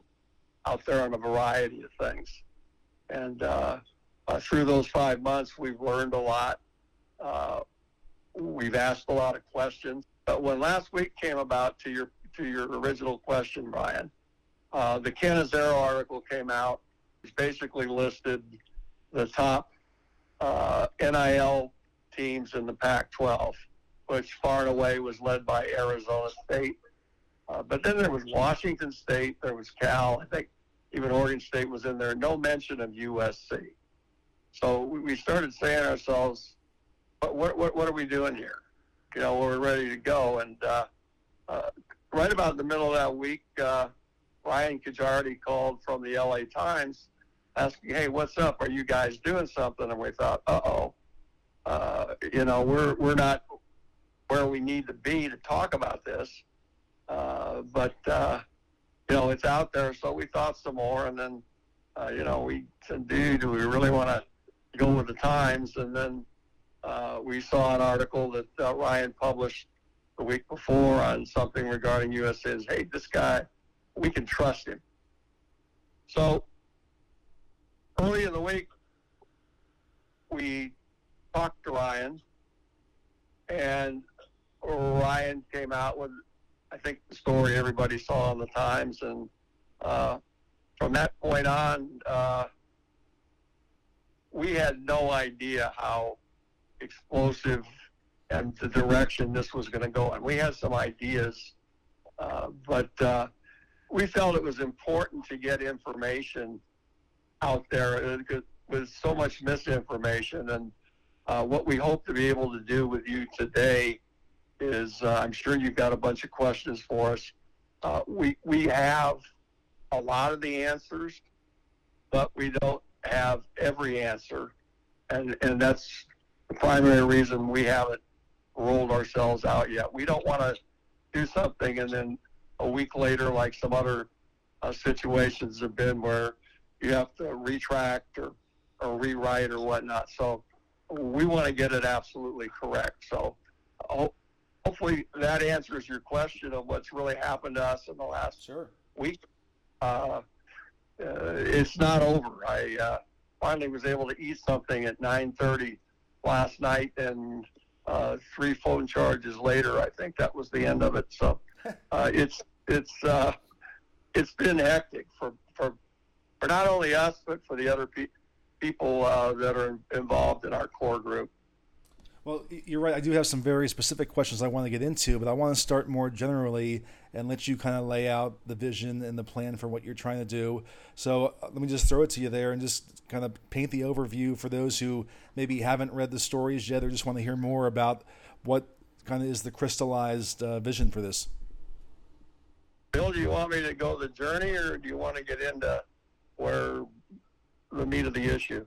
out there on a variety of things, and uh, through those five months, we've learned a lot. Uh, we've asked a lot of questions. But when last week came about, to your to your original question, Brian, uh, the Cannizzaro article came out. It's basically listed the top uh, NIL teams in the Pac-12 which far and away was led by Arizona State. Uh, but then there was Washington State, there was Cal, I think even Oregon State was in there. No mention of USC. So we started saying to ourselves, what, what, what are we doing here? You know, we're ready to go. And uh, uh, right about in the middle of that week, uh, Ryan Kartje called from the LA Times asking, hey, what's up? Are you guys doing something? And we thought, uh-oh. Uh, you know, we're, we're not where we need to be to talk about this. Uh, but uh, you know, it's out there, so we thought some more, and then you know, we said, "Dude, do we really want to go with the times?" And then uh, we saw an article that uh, Ryan published the week before on something regarding US. Says, "Hey, this guy, we can trust him." So early in the week, we talked to Ryan, and Ryan came out with, I think, the story everybody saw in the Times, and uh, from that point on, uh, we had no idea how explosive and the direction this was going to go. And we had some ideas, uh, but uh, we felt it was important to get information out there with so much misinformation. And uh, what we hope to be able to do with you today is uh, I'm sure you've got a bunch of questions for us. Uh, we, we have a lot of the answers, but we don't have every answer. And, and that's the primary reason we haven't rolled ourselves out yet. We don't want to do something and then a week later, like some other uh, situations have been where you have to retract or, or rewrite or whatnot. So we want to get it absolutely correct. So hopefully that answers your question of what's really happened to us in the last
sure.
week. Uh, it's not over. I uh, finally was able to eat something at 9:30 last night, and uh, three phone charges later, I think that was the end of it. So uh, it's it's uh, it's been hectic for, for for not only us but for the other pe- people uh, that are involved in our core group.
Well, you're right. I do have some very specific questions I want to get into, but I want to start more generally and let you kind of lay out the vision and the plan for what you're trying to do. So uh, let me just throw it to you there and just kind of paint the overview for those who maybe haven't read the stories yet or just want to hear more about what kind of is the crystallized uh, vision for this.
Bill, do you want me to go the journey or do you want to get into where the meat of the issue?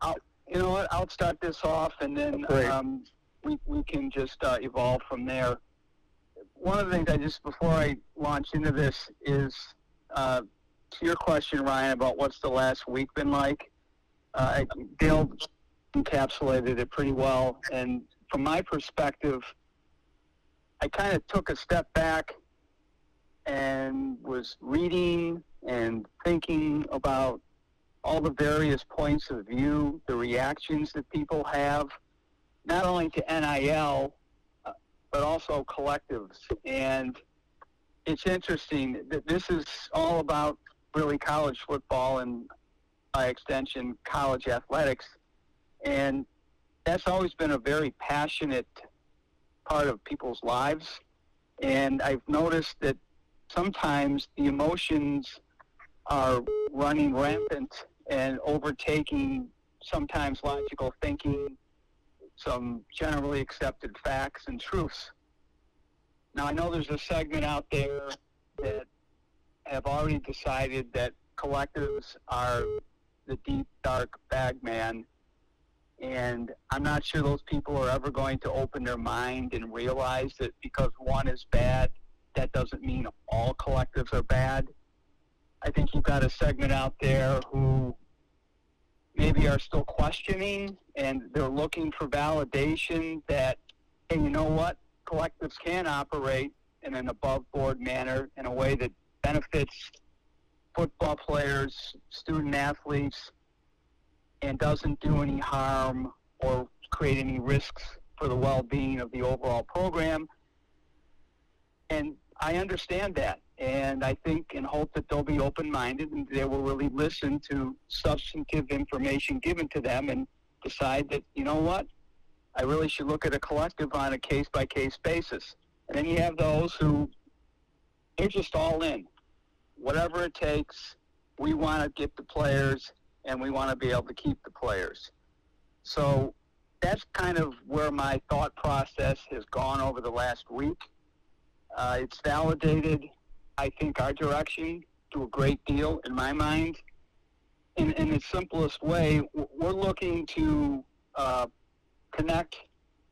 I'll, you know what? I'll start this off, and then um, we we can just uh, evolve from there. One of the things I just before I launch into this is uh, to your question, Ryan, about what's the last week been like. Uh, Dale encapsulated it pretty well, and from my perspective, I kind of took a step back and was reading and thinking about all the various points of view, the reactions that people have, not only to NIL, uh, but also collectives. And it's interesting that this is all about really college football and by extension college athletics. And that's always been a very passionate part of people's lives. And I've noticed that sometimes the emotions are running rampant and overtaking sometimes logical thinking, some generally accepted facts and truths. Now, I know there's a segment out there that have already decided that collectives are the deep, dark bag man. And I'm not sure those people are ever going to open their mind and realize that because one is bad, that doesn't mean all collectives are bad. I think you've got a segment out there who maybe are still questioning and they're looking for validation that, hey, you know what? Collectives can operate in an above board manner in a way that benefits football players, student athletes, and doesn't do any harm or create any risks for the well being of the overall program. And I understand that. And I think and hope that they'll be open minded and they will really listen to substantive information given to them and decide that, you know what, I really should look at a collective on a case by case basis. And then you have those who they're just all in. Whatever it takes, we want to get the players and we want to be able to keep the players. So that's kind of where my thought process has gone over the last week. Uh, it's validated I think, our direction to a great deal in my mind. In, in the simplest way, we're looking to uh, connect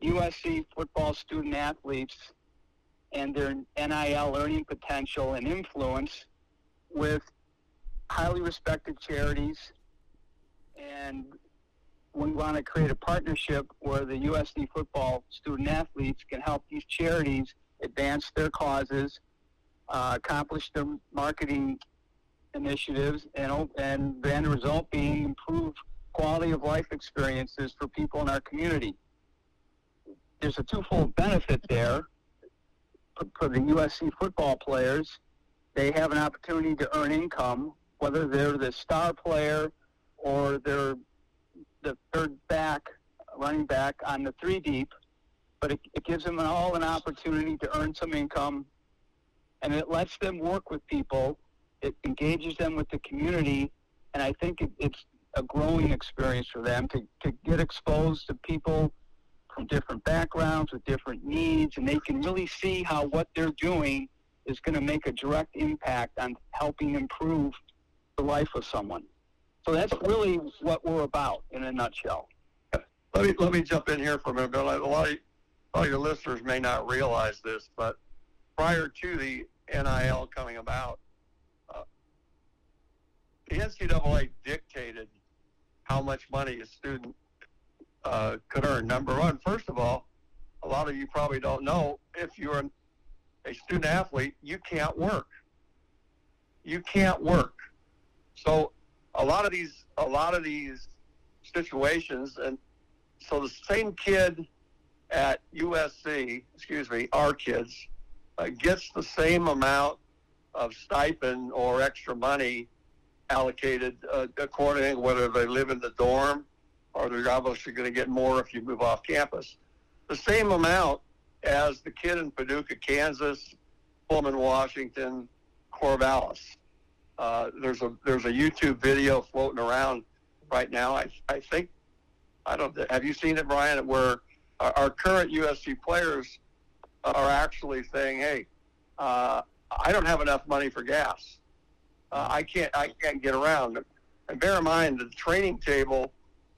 USC football student athletes and their NIL earning potential and influence with highly respected charities. And we want to create a partnership where the USC football student athletes can help these charities advance their causes uh, accomplish their marketing initiatives, and and the end result being improved quality of life experiences for people in our community. There's a twofold benefit there for, the USC football players. they have an opportunity to earn income, whether they're the star player or they're the third back, running back on the three deep. But it, it gives them all an opportunity to earn some income, and it lets them work with people. It engages them with the community, and I think it, it's a growing experience for them to, to get exposed to people from different backgrounds with different needs, and they can really see how what they're doing is going to make a direct impact on helping improve the life of someone. So that's really what we're about in a nutshell.
Let me let me jump in here for a minute, Bill. A lot of, a lot of your listeners may not realize this, but prior to the NIL coming about, uh, the NCAA dictated how much money a student uh, could earn. Number one, first of all, a lot of you probably don't know if you're a student athlete, you can't work. You can't work. So a lot of these, a lot of these situations, and so the same kid at USC, excuse me, our kids, gets the same amount of stipend or extra money allocated uh, according to whether they live in the dorm or they're obviously going to get more if you move off campus. The same amount as the kid in Paducah, Kansas, Pullman, Washington, Corvallis. Uh, there's a there's a YouTube video floating around right now. I I think I don't have you seen it, Brian? Where our, our current USC players are actually saying, "Hey, uh, I don't have enough money for gas. Uh, I can't I can't get around." And bear in mind, the training table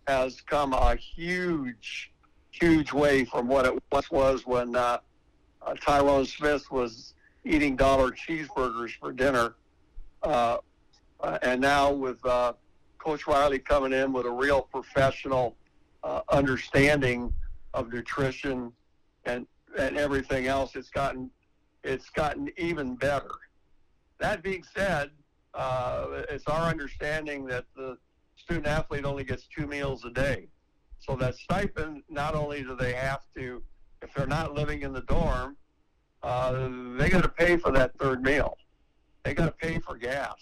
has come a huge, huge way from what it once was when uh, uh, Tyrone Smith was eating dollar cheeseburgers for dinner. Uh, uh and now with Coach Riley coming in with a real professional understanding of nutrition and and everything else, it's gotten it's gotten even better. That being said, it's our understanding that the student athlete only gets two meals a day. So that stipend, not only do they have to, if they're not living in the dorm, uh, they got to pay for that third meal. They got to pay for gas.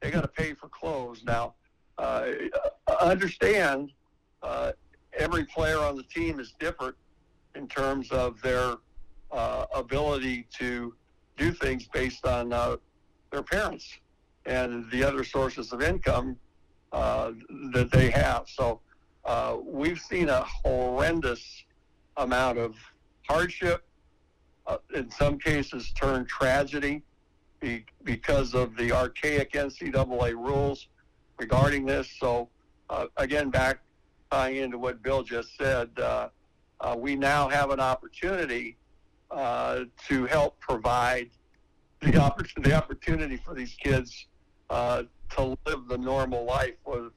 They got to pay for clothes. Now, uh, understand uh, every player on the team is different in terms of their uh, ability to do things based on uh, their parents and the other sources of income uh, that they have. So uh, we've seen a horrendous amount of hardship, uh, in some cases turned tragedy be, because of the archaic NCAA rules regarding this. So uh, again, back tying into what Bill just said, uh, uh, we now have an opportunity to help provide the, oppor- the opportunity for these kids uh, to live the normal life with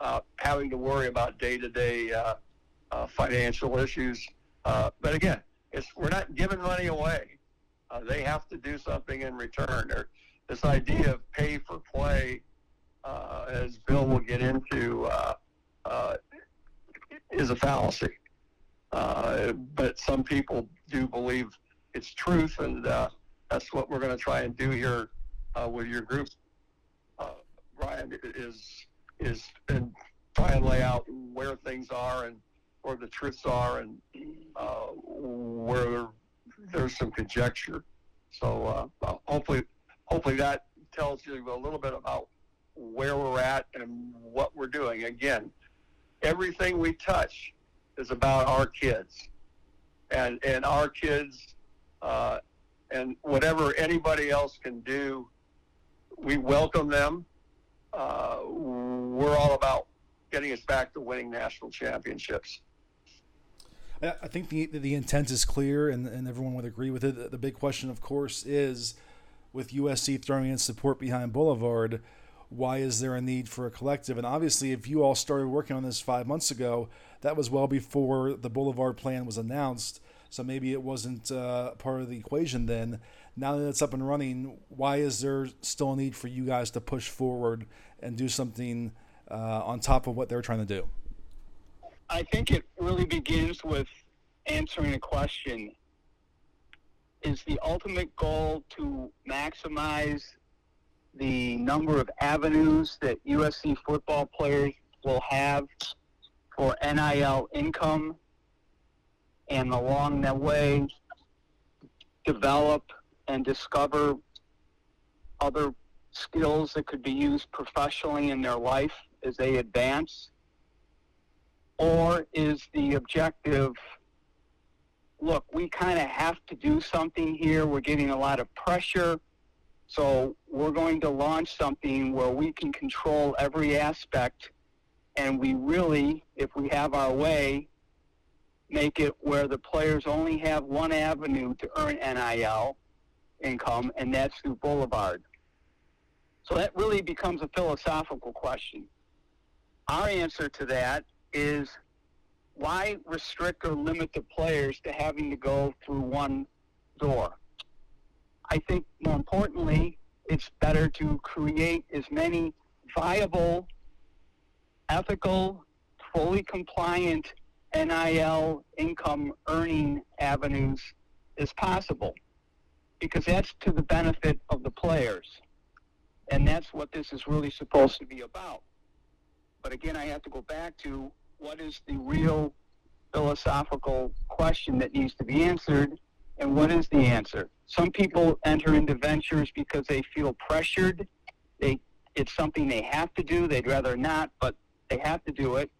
uh, having to worry about day-to-day uh, uh, financial issues. Uh, but again, we're not giving money away. Uh, they have to do something in return. Or this idea of pay for play, uh, as Bill will get into, is a fallacy. Uh, but some people do believe it's truth, and uh, that's what we're going to try and do here uh, with your group Brian is is and try and lay out where things are and where the truths are and uh, where there's some conjecture. So uh, hopefully, hopefully that tells you a little bit about where we're at and what we're doing. Again, everything we touch is about our kids and and our kids uh, and whatever anybody else can do, we welcome them uh, we're all about getting us back to winning national championships.
I think the the intent is clear, and, and everyone would agree with it. The big question, of course, is with USC throwing in support behind Boulevard, why is there a need for a collective? And obviously, if you all started working on this five months ago, that was well before the Boulevard plan was announced. So maybe it wasn't uh, part of the equation then now that it's up and running, why is there still a need for you guys to push forward and do something uh, on top of what they're trying to do?
I think it really begins with answering a question. is the ultimate goal to maximize the number of avenues that USC football players will have for NIL income and along that way develop and discover other skills that could be used professionally in their life as they advance? Or is the objective look, we kind of have to do something here. We're getting a lot of pressure. So we're going to launch something where we can control every aspect. And we really, if we have our way, make it where the players only have one avenue to earn NIL income, and that's through Boulevard. So that really becomes a philosophical question. Our answer to that is why restrict or limit the players to having to go through one door? I think more importantly, it's better to create as many viable, ethical, fully compliant NIL income earning avenues as possible because that's to the benefit of the players. And that's what this is really supposed to be about. But again, I have to go back to what is the real philosophical question that needs to be answered and what is the answer some people enter into ventures because they feel pressured they it's something they have to do they'd rather not but they have to do it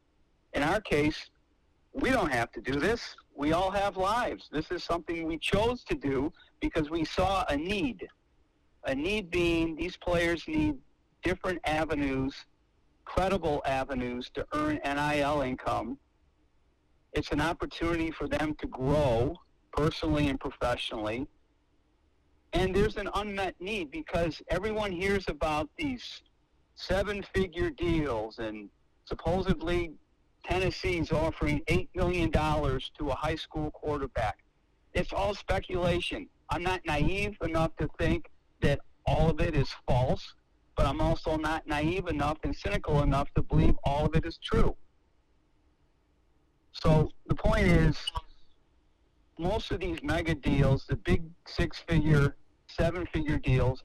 in our case we don't have to do this we all have lives this is something we chose to do because we saw a need a need being these players need different avenues credible avenues to earn NIL income. It's an opportunity for them to grow personally and professionally. And there's an unmet need because everyone hears about these seven figure deals and supposedly Tennessee's offering $8 million to a high school quarterback. It's all speculation. I'm not naive enough to think that all of it is false but I'm also not naive enough and cynical enough to believe all of it is true. So the point is, most of these mega deals, the big six figure, seven figure deals,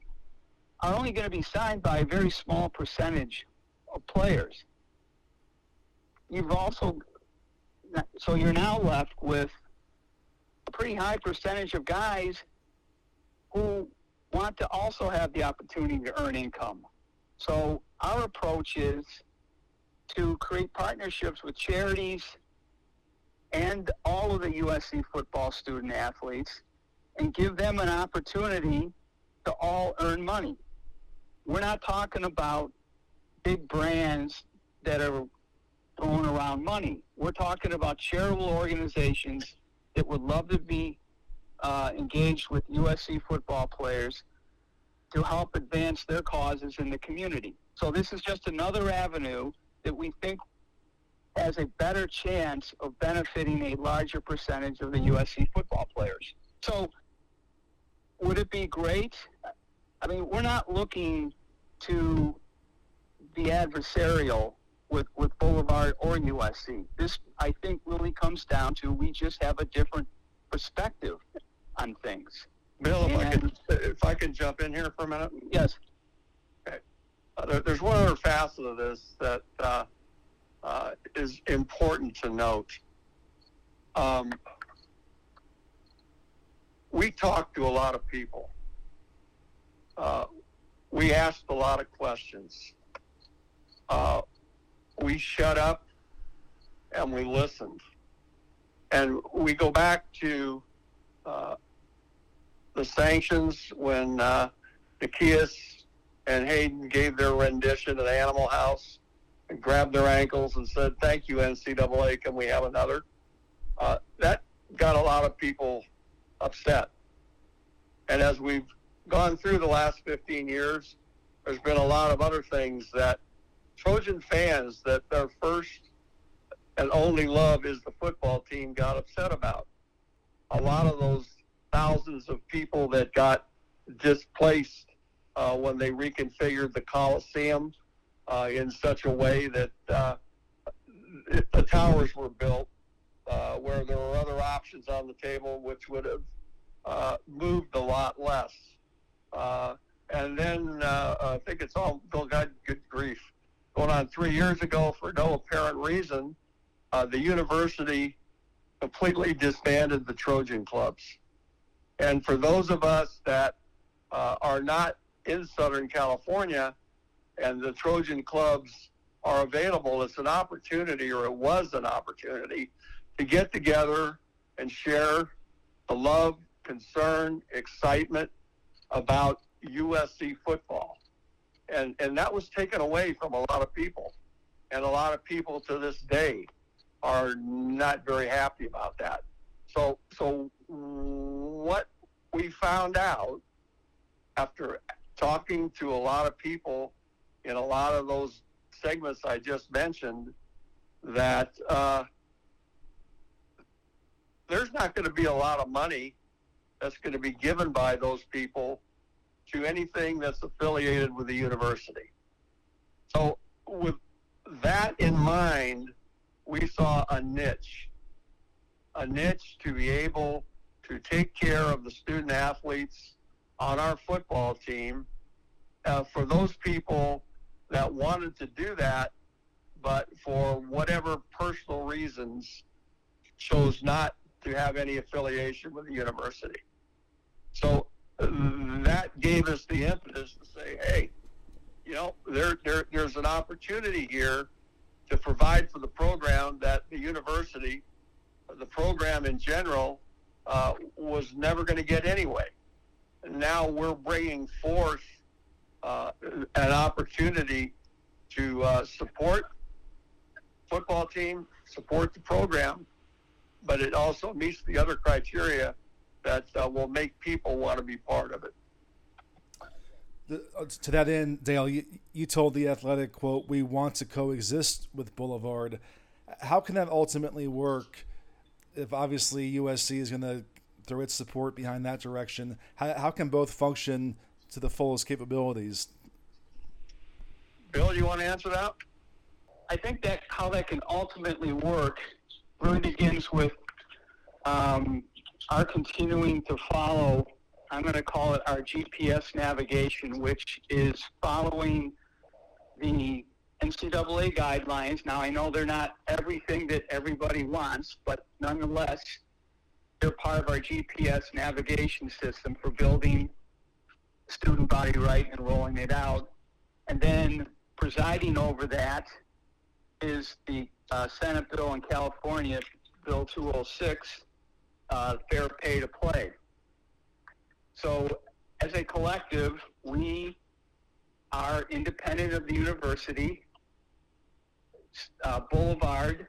are only going to be signed by a very small percentage of players. You've also, so you're now left with a pretty high percentage of guys who want to also have the opportunity to earn income. So our approach is to create partnerships with charities and all of the USC football student athletes and give them an opportunity to all earn money. We're not talking about big brands that are throwing around money. We're talking about charitable organizations that would love to be uh, engaged with USC football players to help advance their causes in the community. So this is just another avenue that we think has a better chance of benefiting a larger percentage of the USC football players. So would it be great? I mean, we're not looking to be adversarial with, with Boulevard or USC. This, I think, really comes down to we just have a different perspective on things.
Bill, if I
And-
could, if I could jump in here for a minute.
Yes.
Uh, there, there's one other facet of this that uh, uh, is important to note. Um, we talked to a lot of people. Uh, we asked a lot of questions. We shut up and we listened. And we go back to uh, the sanctions when uh, Nikias and Haden gave their rendition at Animal House and grabbed their ankles and said, "Thank you, NCAA. Can we have another?" Uh, that got a lot of people upset. And as we've gone through the last 15 years, there's been a lot of other things that Trojan fans that their first and only love is the football team got upset about. A lot of those thousands of people that got displaced uh, when they reconfigured the Coliseum uh, in such a way that uh, the towers were built uh, where there were other options on the table which would have uh, moved a lot less. Uh, and then I think it's all God good grief. Going on three years ago, for no apparent reason, uh, the university completely disbanded the Trojan clubs. And for those of us that uh, are not in Southern California and the Trojan clubs are available, it's an opportunity, or it was an opportunity, to get together and share the love, concern, excitement about USC football. And, and that was taken away from a lot of people. And a lot of people to this day are not very happy about that. So, so what we found out after talking to a lot of people in a lot of those segments I just mentioned, that uh, there's not going to be a lot of money that's going to be given by those people to anything that's affiliated with the university. So, with that in mind, we saw a niche, a niche to be able to take care of the student athletes on our football team. Uh, for those people that wanted to do that, but for whatever personal reasons chose not to have any affiliation with the university. That gave us the impetus to say, hey, you know, there, there, there's an opportunity here to provide for the program that the university, the program in general, uh, was never going to get anyway. Now we're bringing forth uh, an opportunity to uh, support football team, support the program, but it also meets the other criteria that uh, will make people want to be part of it.
The, uh, to that end, Dale, you, you told the Athletic quote, "We want to coexist with Boulevard." How can that ultimately work? If obviously USC is going to throw its support behind that direction, how, how can both function to the fullest capabilities?
Bill, do you want to answer that?
I think that how that can ultimately work really begins with um, our continuing to follow, I'm going to call it our GPS navigation, which is following the NCAA guidelines. Now, I know they're not everything that everybody wants, but nonetheless, they're part of our GPS navigation system for building student body right and rolling it out. And then presiding over that is the uh, Senate bill in California, Bill 206, uh, fair pay to play. So, as a collective, we are independent of the university. Uh, Boulevard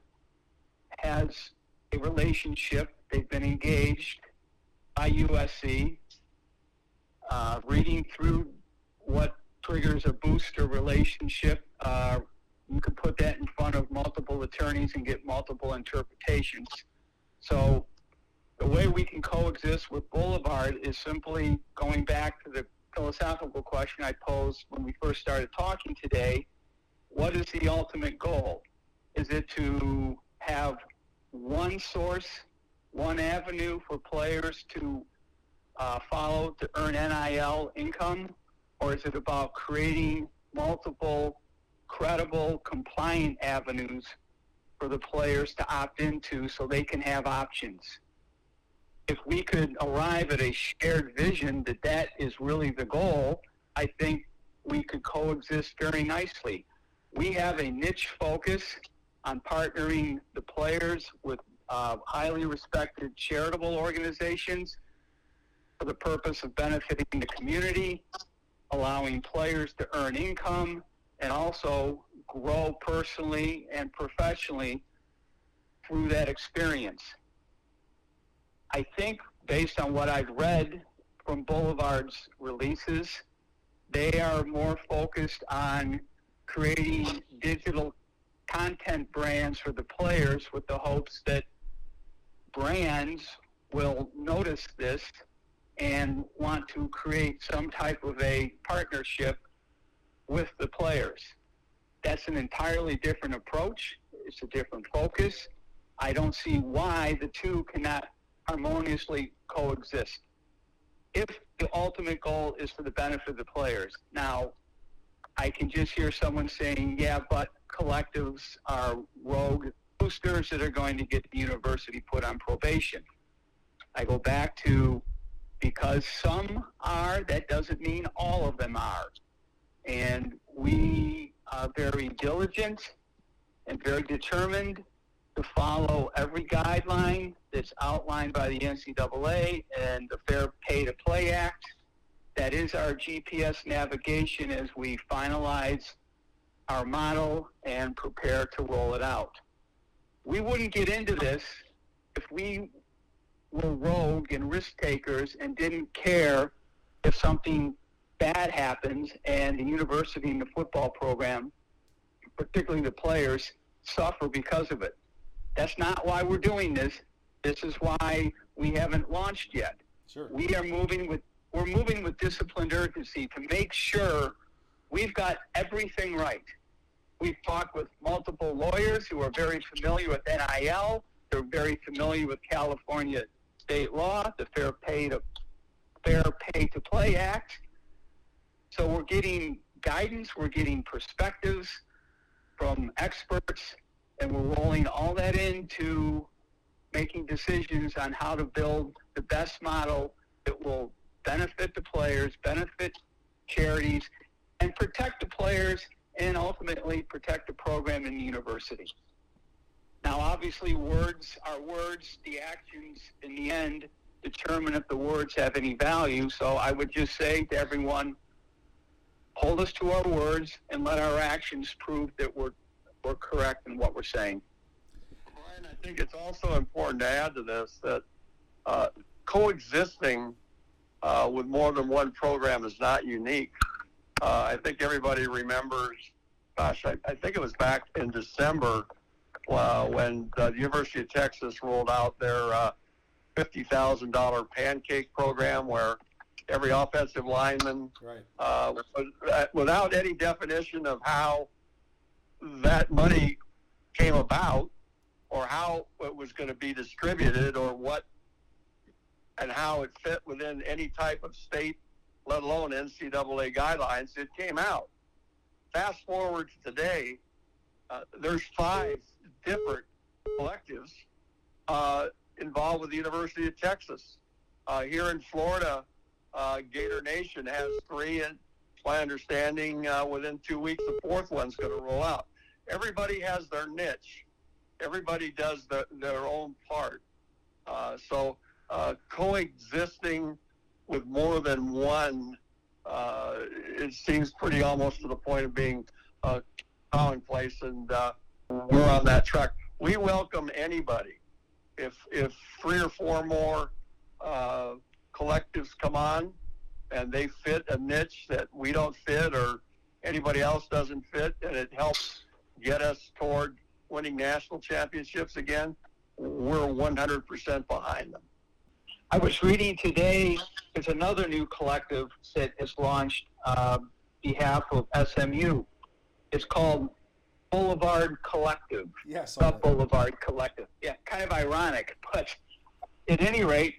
has a relationship. They've been engaged by USC. Uh, reading through what triggers a booster relationship, uh, you can put that in front of multiple attorneys and get multiple interpretations. So the way we can coexist with Boulevard is simply going back to the philosophical question I posed when we first started talking today. What is the ultimate goal? Is it to have one source, one avenue for players to uh, follow to earn NIL income? Or is it about creating multiple credible, compliant avenues for the players to opt into so they can have options. If we could arrive at a shared vision that that is really the goal, I think we could coexist very nicely. We have a niche focus on partnering the players with uh, highly respected charitable organizations for the purpose of benefiting the community, allowing players to earn income, and also grow personally and professionally through that experience. I think, based on what I've read from Boulevard's releases, they are more focused on creating digital content brands for the players with the hopes that brands will notice this and want to create some type of a partnership with the players. That's an entirely different approach. It's a different focus. I don't see why the two cannot harmoniously coexist. if the ultimate goal is for the benefit of the players. Now, I can just hear someone saying, yeah, but collectives are rogue boosters that are going to get the university put on probation. I go back to because some are, that doesn't mean all of them are. And we are very diligent and very determined to follow every guideline that's outlined by the NCAA and the Fair Pay to Play Act. That is our GPS navigation as we finalize our model and prepare to roll it out. We wouldn't get into this if we were rogue and risk takers and didn't care if something bad happens and the university and the football program, particularly the players, suffer because of it. That's not why we're doing this. This is why we haven't launched yet.
Sure.
We are moving with we're moving with disciplined urgency to make sure we've got everything right. We've talked with multiple lawyers who are very familiar with NIL. They're very familiar with California state law, the Fair Pay to Fair Pay to Play Act. So we're getting guidance, we're getting perspectives from experts, and we're rolling all that into making decisions on how to build the best model that will benefit the players, benefit charities, and protect the players, and ultimately protect the program and the university. Now, obviously, words are words. The actions, in the end, determine if the words have any value. So I would just say to everyone, hold us to our words and let our actions prove that we're, we're correct in what we're saying.
Ryan, I think it's also important to add to this that uh, coexisting uh, with more than one program is not unique. Uh, I think everybody remembers, gosh, I, I think it was back in December uh, when the University of Texas rolled out their uh, $50,000 pancake program where every offensive lineman,
Right.
uh, without any definition of how that money came about or how it was going to be distributed or what and how it fit within any type of state, let alone NCAA guidelines, it came out. Fast forward to today, uh, there's five different collectives uh, involved with the University of Texas. Uh, here in Florida, uh, Gator Nation has three, and my understanding, uh, within two weeks, the fourth one's going to roll out. Everybody has their niche. Everybody does the, their own part. Uh, so uh, coexisting with more than one, uh, it seems pretty almost to the point of being uh, commonplace, and uh, we're on that track. We welcome anybody. If if three or four more collectives come on and they fit a niche that we don't fit or anybody else doesn't fit, and it helps get us toward winning national championships again, we're 100% behind them.
I was reading today, there's another new collective that has launched uh, behalf of SMU. It's called Boulevard Collective.
Yes.
The Boulevard Collective. Yeah, kind of ironic, but at any rate,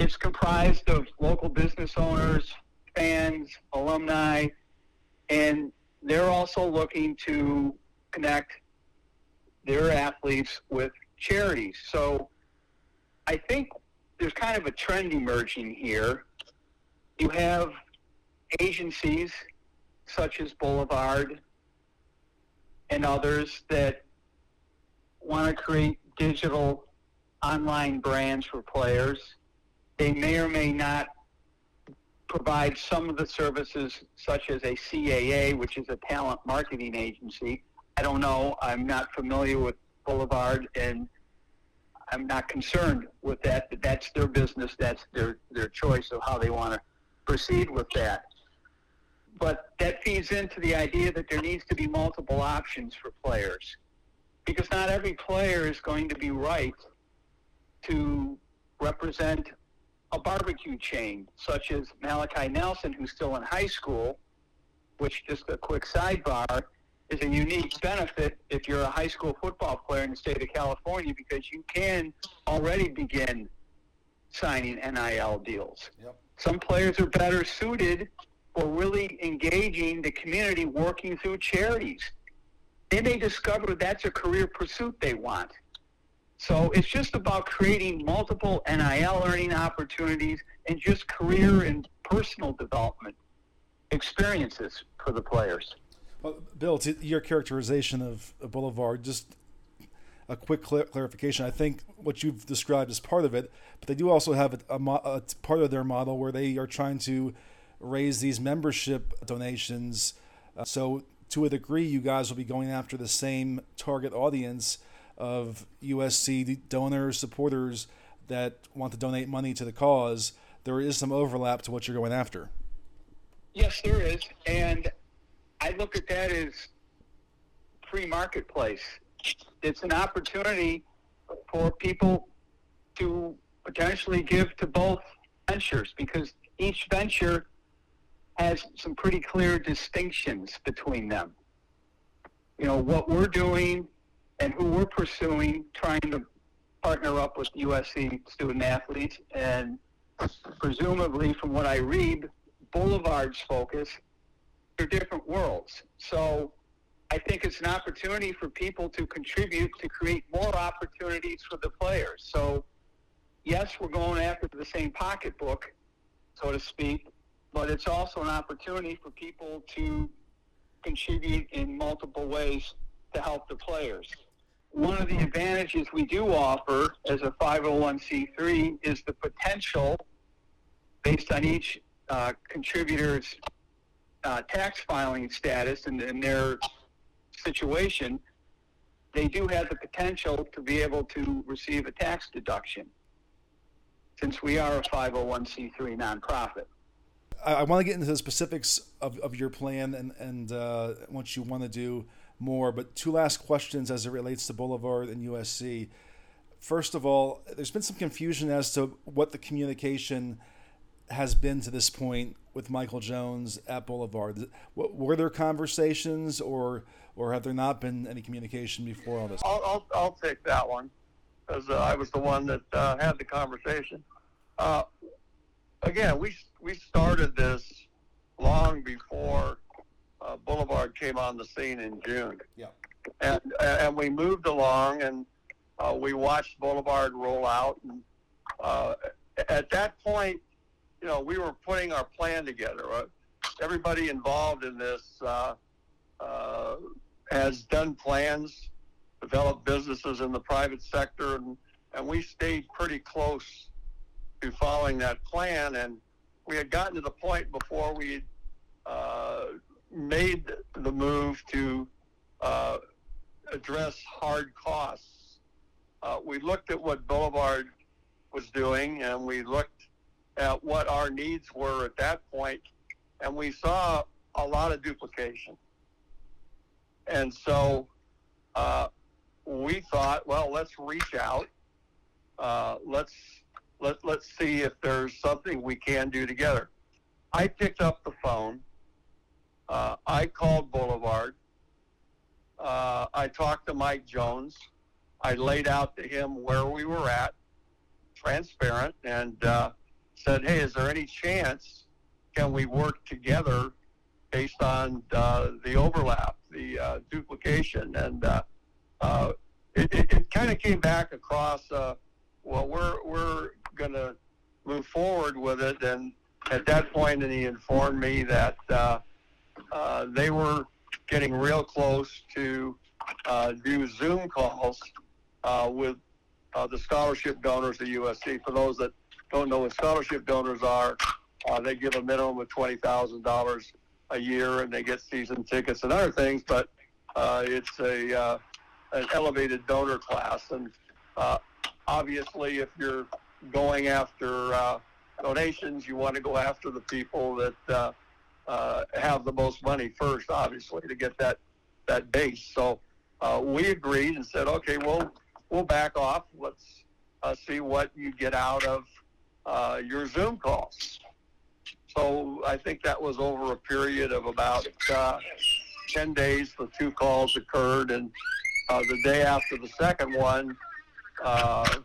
it's comprised of local business owners, fans, alumni, and they're also looking to connect their athletes with charities. So I think there's kind of a trend emerging here. You have agencies such as Boulevard and others that want to create digital online brands for players. They may or may not provide some of the services, such as a CAA, which is a talent marketing agency. I don't know. I'm not familiar with Boulevard, and I'm not concerned with that. But that's their business. That's their their choice of how they want to proceed with that. But that feeds into the idea that there needs to be multiple options for players, because not every player is going to be right to represent a barbecue chain, such as Malachi Nelson, who's still in high school, which, just a quick sidebar, is a unique benefit if you're a high school football player in the state of California because you can already begin signing NIL deals.
Yep.
Some players are better suited for really engaging the community working through charities. Then they discover that's a career pursuit they want. So it's just about creating multiple NIL earning opportunities and just career and personal development experiences for the players.
Well, Bill, to your characterization of, Boulevard, just a quick cl- clarification. I think what you've described is part of it, but they do also have a, a, a, part of their model where they are trying to raise these membership donations. Uh, so, to a degree, you guys will be going after the same target audience of USC donors, supporters that want to donate money to the cause, there is some overlap to what you're going after.
Yes, there is. And I look at that as free marketplace. It's an opportunity for people to potentially give to both ventures because each venture has some pretty clear distinctions between them. You know, what we're doing and who we're pursuing, trying to partner up with USC student athletes, and presumably, from what I read, Boulevard's focus are different worlds. So I think it's an opportunity for people to contribute to create more opportunities for the players. So, yes, we're going after the same pocketbook, so to speak, but it's also an opportunity for people to contribute in multiple ways to help the players one of the advantages we do offer as a 501c3 is the potential, based on each uh, contributor's uh, tax filing status and, and, their situation, they do have the potential to be able to receive a tax deduction since we are a 501c3 nonprofit.
I, I want to get into the specifics of, of your plan and, and uh, what you want to do more. But two last questions as it relates to Boulevard and USC. First of all, there's been some confusion as to what the communication has been to this point with Michael Jones at Boulevard. Were there conversations, or or have there not been any communication before all this?
I'll I'll, I'll take that one because uh, I was the one that uh, had the conversation. Uh, again, we we started this long before uh, Boulevard came on the scene in June.
Yeah.
And and we moved along, and uh, we watched Boulevard roll out. And uh, at that point, you know, we were putting our plan together. Everybody involved in this uh, uh, has done plans, developed businesses in the private sector, and and we stayed pretty close to following that plan. And we had gotten to the point before we uh, made the move to uh, address hard costs. Uh, we looked at what Boulevard was doing and we looked at what our needs were at that point, and we saw a lot of duplication. And so uh, we thought, well, let's reach out. Uh, let's let, let's see if there's something we can do together. I picked up the phone uh, I called Boulevard. Uh, I talked to Mike Jones. I laid out to him where we were at, transparent, and uh, said, "Hey, is there any chance can we work together based on uh, the overlap, the uh, duplication?" And uh, it, it, it kind of came back across. well, we're we're going to move forward with it, and at that point, and he informed me that uh, they were getting real close to uh, do Zoom calls uh, with uh, the scholarship donors at USC. For those that don't know what scholarship donors are, uh, they give a minimum of twenty thousand dollars a year, and they get season tickets and other things. But it's a an elevated donor class, and obviously, if you're going after donations, you want to go after the people that uh, have the most money first, obviously, to get that that base. So uh, we agreed and said, okay, we'll we'll back off. Let's uh, see what you get out of uh, your Zoom calls. So I think that was over a period of about uh, 10 days. The two calls occurred, and uh, the day after the second one, uh,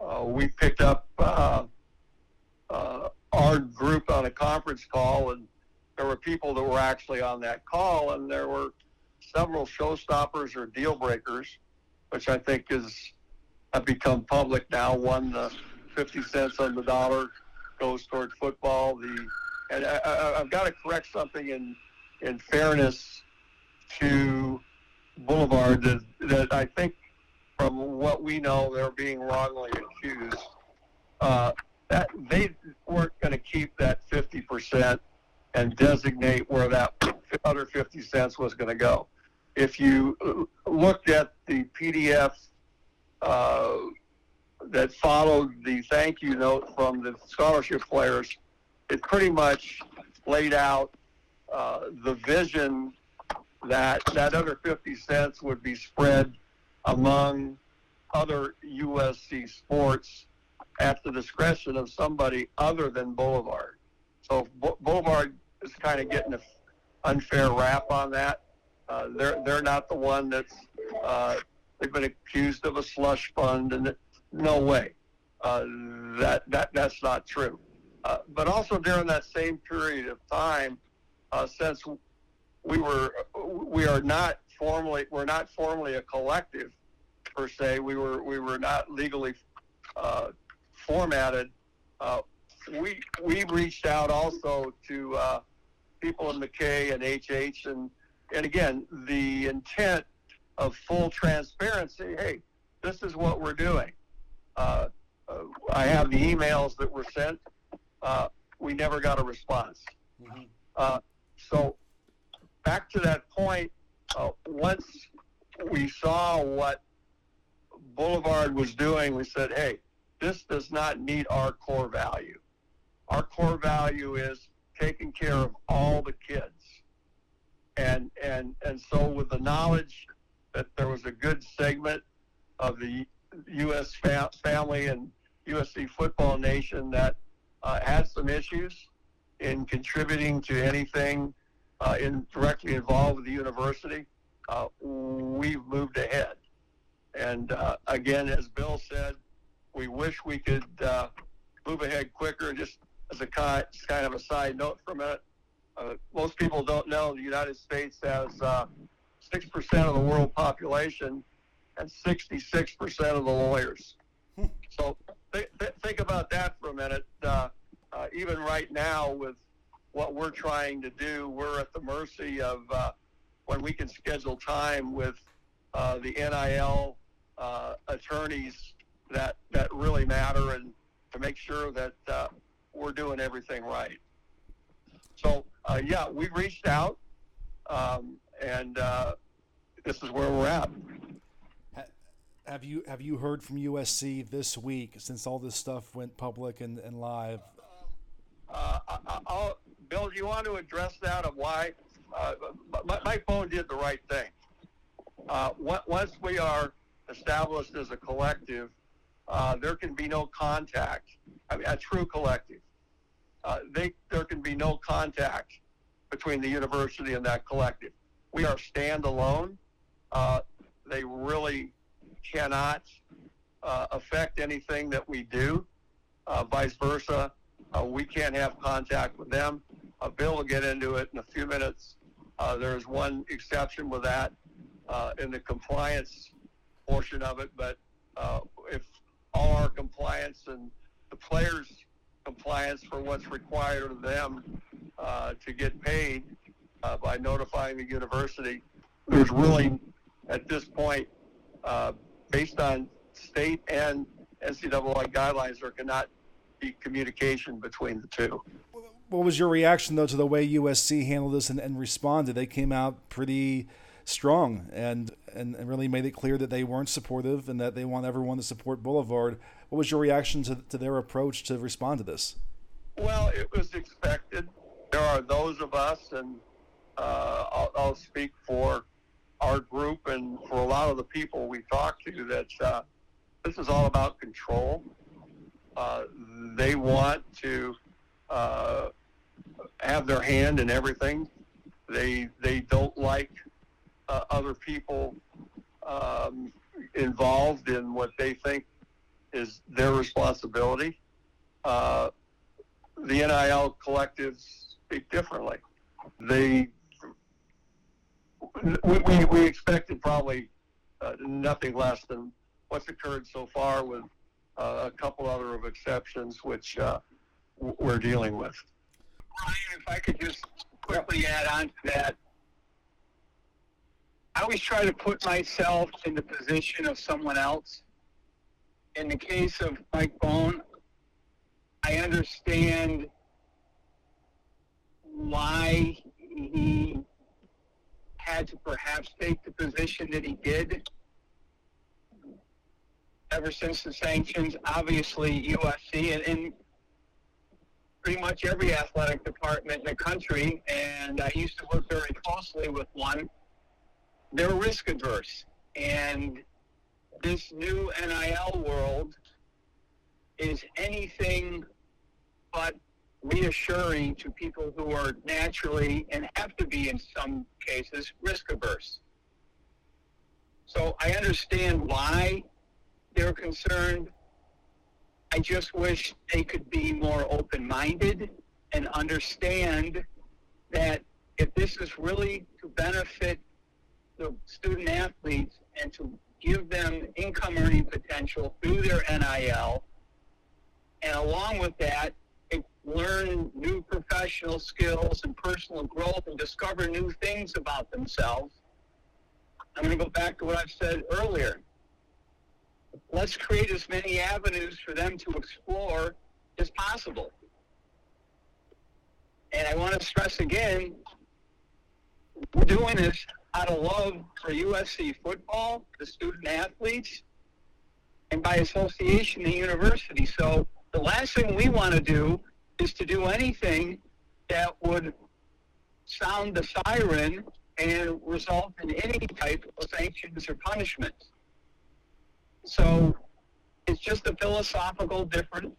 uh, we picked up uh, uh, our group on a conference call, and there were people that were actually on that call, and there were several showstoppers or deal breakers, which I think is have become public now. One, the 50 cents on the dollar goes toward football. The and I, I've got to correct something in in fairness to Boulevard that, that I think from what we know they're being wrongly accused. Uh, that they weren't going to keep that 50% and designate where that other 50 cents was going to go. If you looked at the PDF uh, that followed the thank you note from the scholarship players, it pretty much laid out uh, the vision that that other 50 cents would be spread among other USC sports at the discretion of somebody other than Boulevard. So Boulevard is kind of getting an unfair rap on that. Uh, they're they're not the one that's uh, they've been accused of a slush fund, and no way, uh, that that that's not true. Uh, but also during that same period of time, uh, since we were we are not formally we're not formally a collective per se. We were we were not legally uh, formatted. Uh, we we reached out also to uh, people in McKay and HH and and again the intent of full transparency. Hey, this is what we're doing. Uh, uh, I have the emails that were sent. Uh, we never got a response. Mm-hmm. so back to that point, uh, once we saw what Boulevard was doing, we said, hey, this does not meet our core value. Our core value is taking care of all the kids. And, and, and so with the knowledge that there was a good segment of the U.S. Fa- family and USC football nation that uh, had some issues in contributing to anything uh, in, directly involved with the university, uh, we've moved ahead. And uh, again, as Bill said, we wish we could uh, move ahead quicker. Just as a kind, of a side note for a minute, uh, most people don't know the United States has uh, six percent of the world population and 66 percent of the lawyers. so th- th- think about that for a minute. even right now, with what we're trying to do, we're at the mercy of uh, when we can schedule time with uh, the NIL uh, attorneys that that really matter, and to make sure that uh, we're doing everything right. So uh, yeah, we reached out, um, and uh, this is where we're at.
Have you have you heard from USC this week since all this stuff went public and, and live?
I, Bill, do you want to address that of why uh, my, my, phone did the right thing? Uh, once we are established as a collective, uh, there can be no contact. I mean, a true collective. Uh, they, there can be no contact between the university and that collective. We are standalone. Uh, they really cannot uh, affect anything that we do. vice versa, we can't have contact with them. Uh, Bill will get into it in a few minutes. Uh, there's one exception with that uh, in the compliance portion of it, but uh, if all our compliance and the players' compliance for what's required of them uh, to get paid uh, by notifying the university, there's really, at this point, based on state and NCAA guidelines, there cannot be communication between the two
what was your reaction though to the way USC handled this and, and responded? They came out pretty strong and, and really made it clear that they weren't supportive and that they want everyone to support Boulevard. What was your reaction to, to their approach to respond to this?
Well, it was expected. There are those of us, and uh, I'll, I'll, speak for our group and for a lot of the people we talk to that uh, this is all about control. Uh, they want to uh, have their hand in everything. They they don't like uh, other people um, involved in what they think is their responsibility. Uh, the NIL collectives speak differently. They we, we, we expected probably uh, nothing less than what's occurred so far with uh, a couple other of exceptions which uh, we're dealing with.
Ryan, if I could just quickly add on to that. I always try to put myself in the position of someone else. In the case of Mike Bohn, I understand why he had to perhaps take the position that he did. Ever since the sanctions, obviously USC and, and pretty much every athletic department in the country, and I used to work very closely with one. They're risk adverse, and this new NIL world is anything but reassuring to people who are naturally and have to be in some cases risk averse. So I understand why they're concerned. I just wish they could be more open minded and understand that if this is really to benefit the student athletes and to give them income earning potential through their NIL, and along with that, learn new professional skills and personal growth and discover new things about themselves. I'm going to go back to what I've said earlier. Let's create as many avenues for them to explore as possible. And I want to stress again, we're doing this out of love for USC football, the student athletes, and by association, the university. So the last thing we want to do is to do anything that would sound the siren and result in any type of sanctions or punishment. So it's just a philosophical different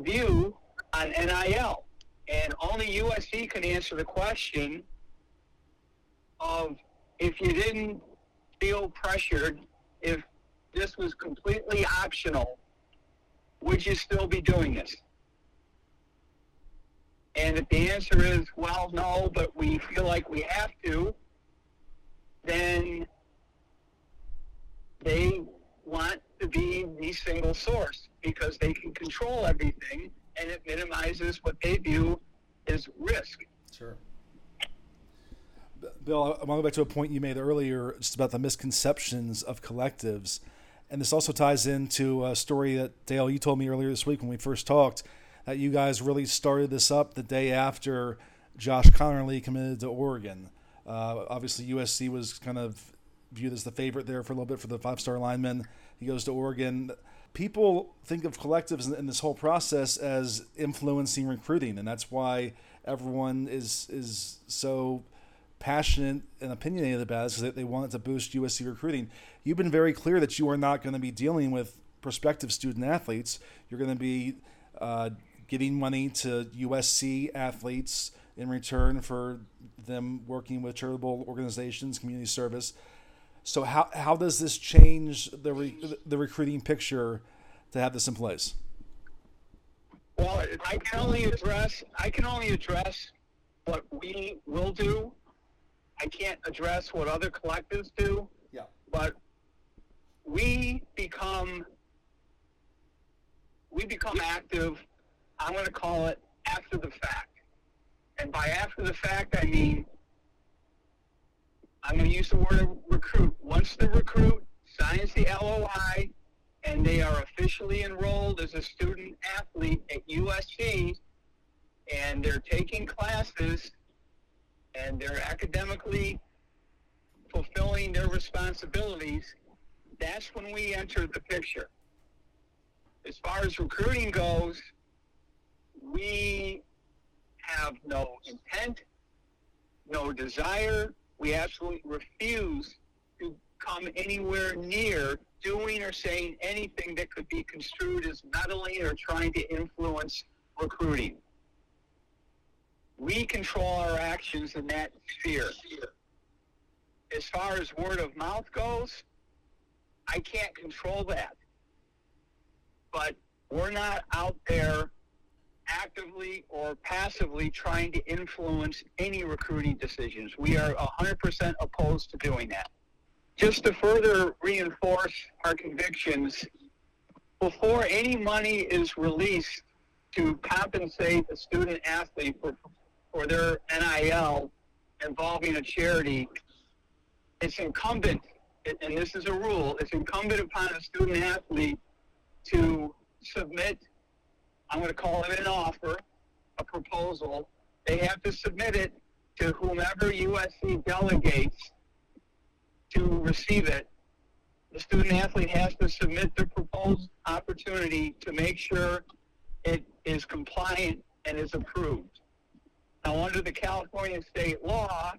view on NIL. And only USC can answer the question of if you didn't feel pressured, if this was completely optional, would you still be doing this? And if the answer is, well, no, but we feel like we have to, then they want to be the single source because they can control everything and it minimizes what they view as risk.
Sure. Bill, I want to go back to a point you made earlier just about the misconceptions of collectives. And this also ties into a story that Dale, you told me earlier this week when we first talked that you guys really started this up the day after Josh Conerly committed to Oregon. Uh, obviously, USC was kind of viewed as the favorite there for a little bit for the five star lineman. He goes to Oregon. People think of collectives in this whole process as influencing recruiting, and that's why everyone is is so passionate and opinionated about because they want to boost USC recruiting. You've been very clear that you are not going to be dealing with prospective student athletes. You're going to be uh, giving money to USC athletes in return for them working with charitable organizations, community service. So how how does this change the re, the recruiting picture to have this in place?
Well, I can only address I can only address what we will do. I can't address what other collectives do.
Yeah.
But we become we become active I'm going to call it after the fact. And by after the fact, I mean, I'm going to use the word recruit. Once the recruit signs the LOI and they are officially enrolled as a student athlete at USC and they're taking classes and they're academically fulfilling their responsibilities, that's when we enter the picture. As far as recruiting goes, we have no intent, no desire. We absolutely refuse to come anywhere near doing or saying anything that could be construed as meddling or trying to influence recruiting. We control our actions in that sphere. As far as word of mouth goes, I can't control that. But we're not out there actively or passively trying to influence any recruiting decisions. We are 100% opposed to doing that. Just to further reinforce our convictions, before any money is released to compensate a student athlete for, for their NIL involving a charity, it's incumbent, and this is a rule, it's incumbent upon a student athlete to submit, I'm going to call it an offer, a proposal. They have to submit it to whomever USC delegates to receive it. The student athlete has to submit the proposed opportunity to make sure it is compliant and is approved. Now, under the California state law,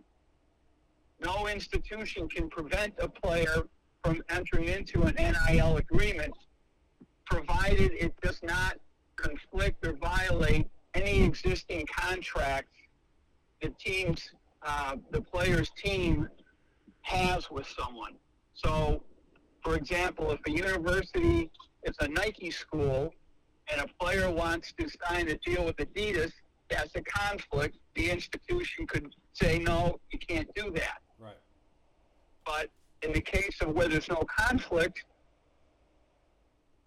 no institution can prevent a player from entering into an NIL agreement provided it does not conflict or violate any existing contracts the team's uh, the player's team has with someone. So, for example, if a university is a Nike school and a player wants to sign a deal with Adidas, that's a conflict. The institution could say, no, you can't do that.
Right.
But in the case of where there's no conflict,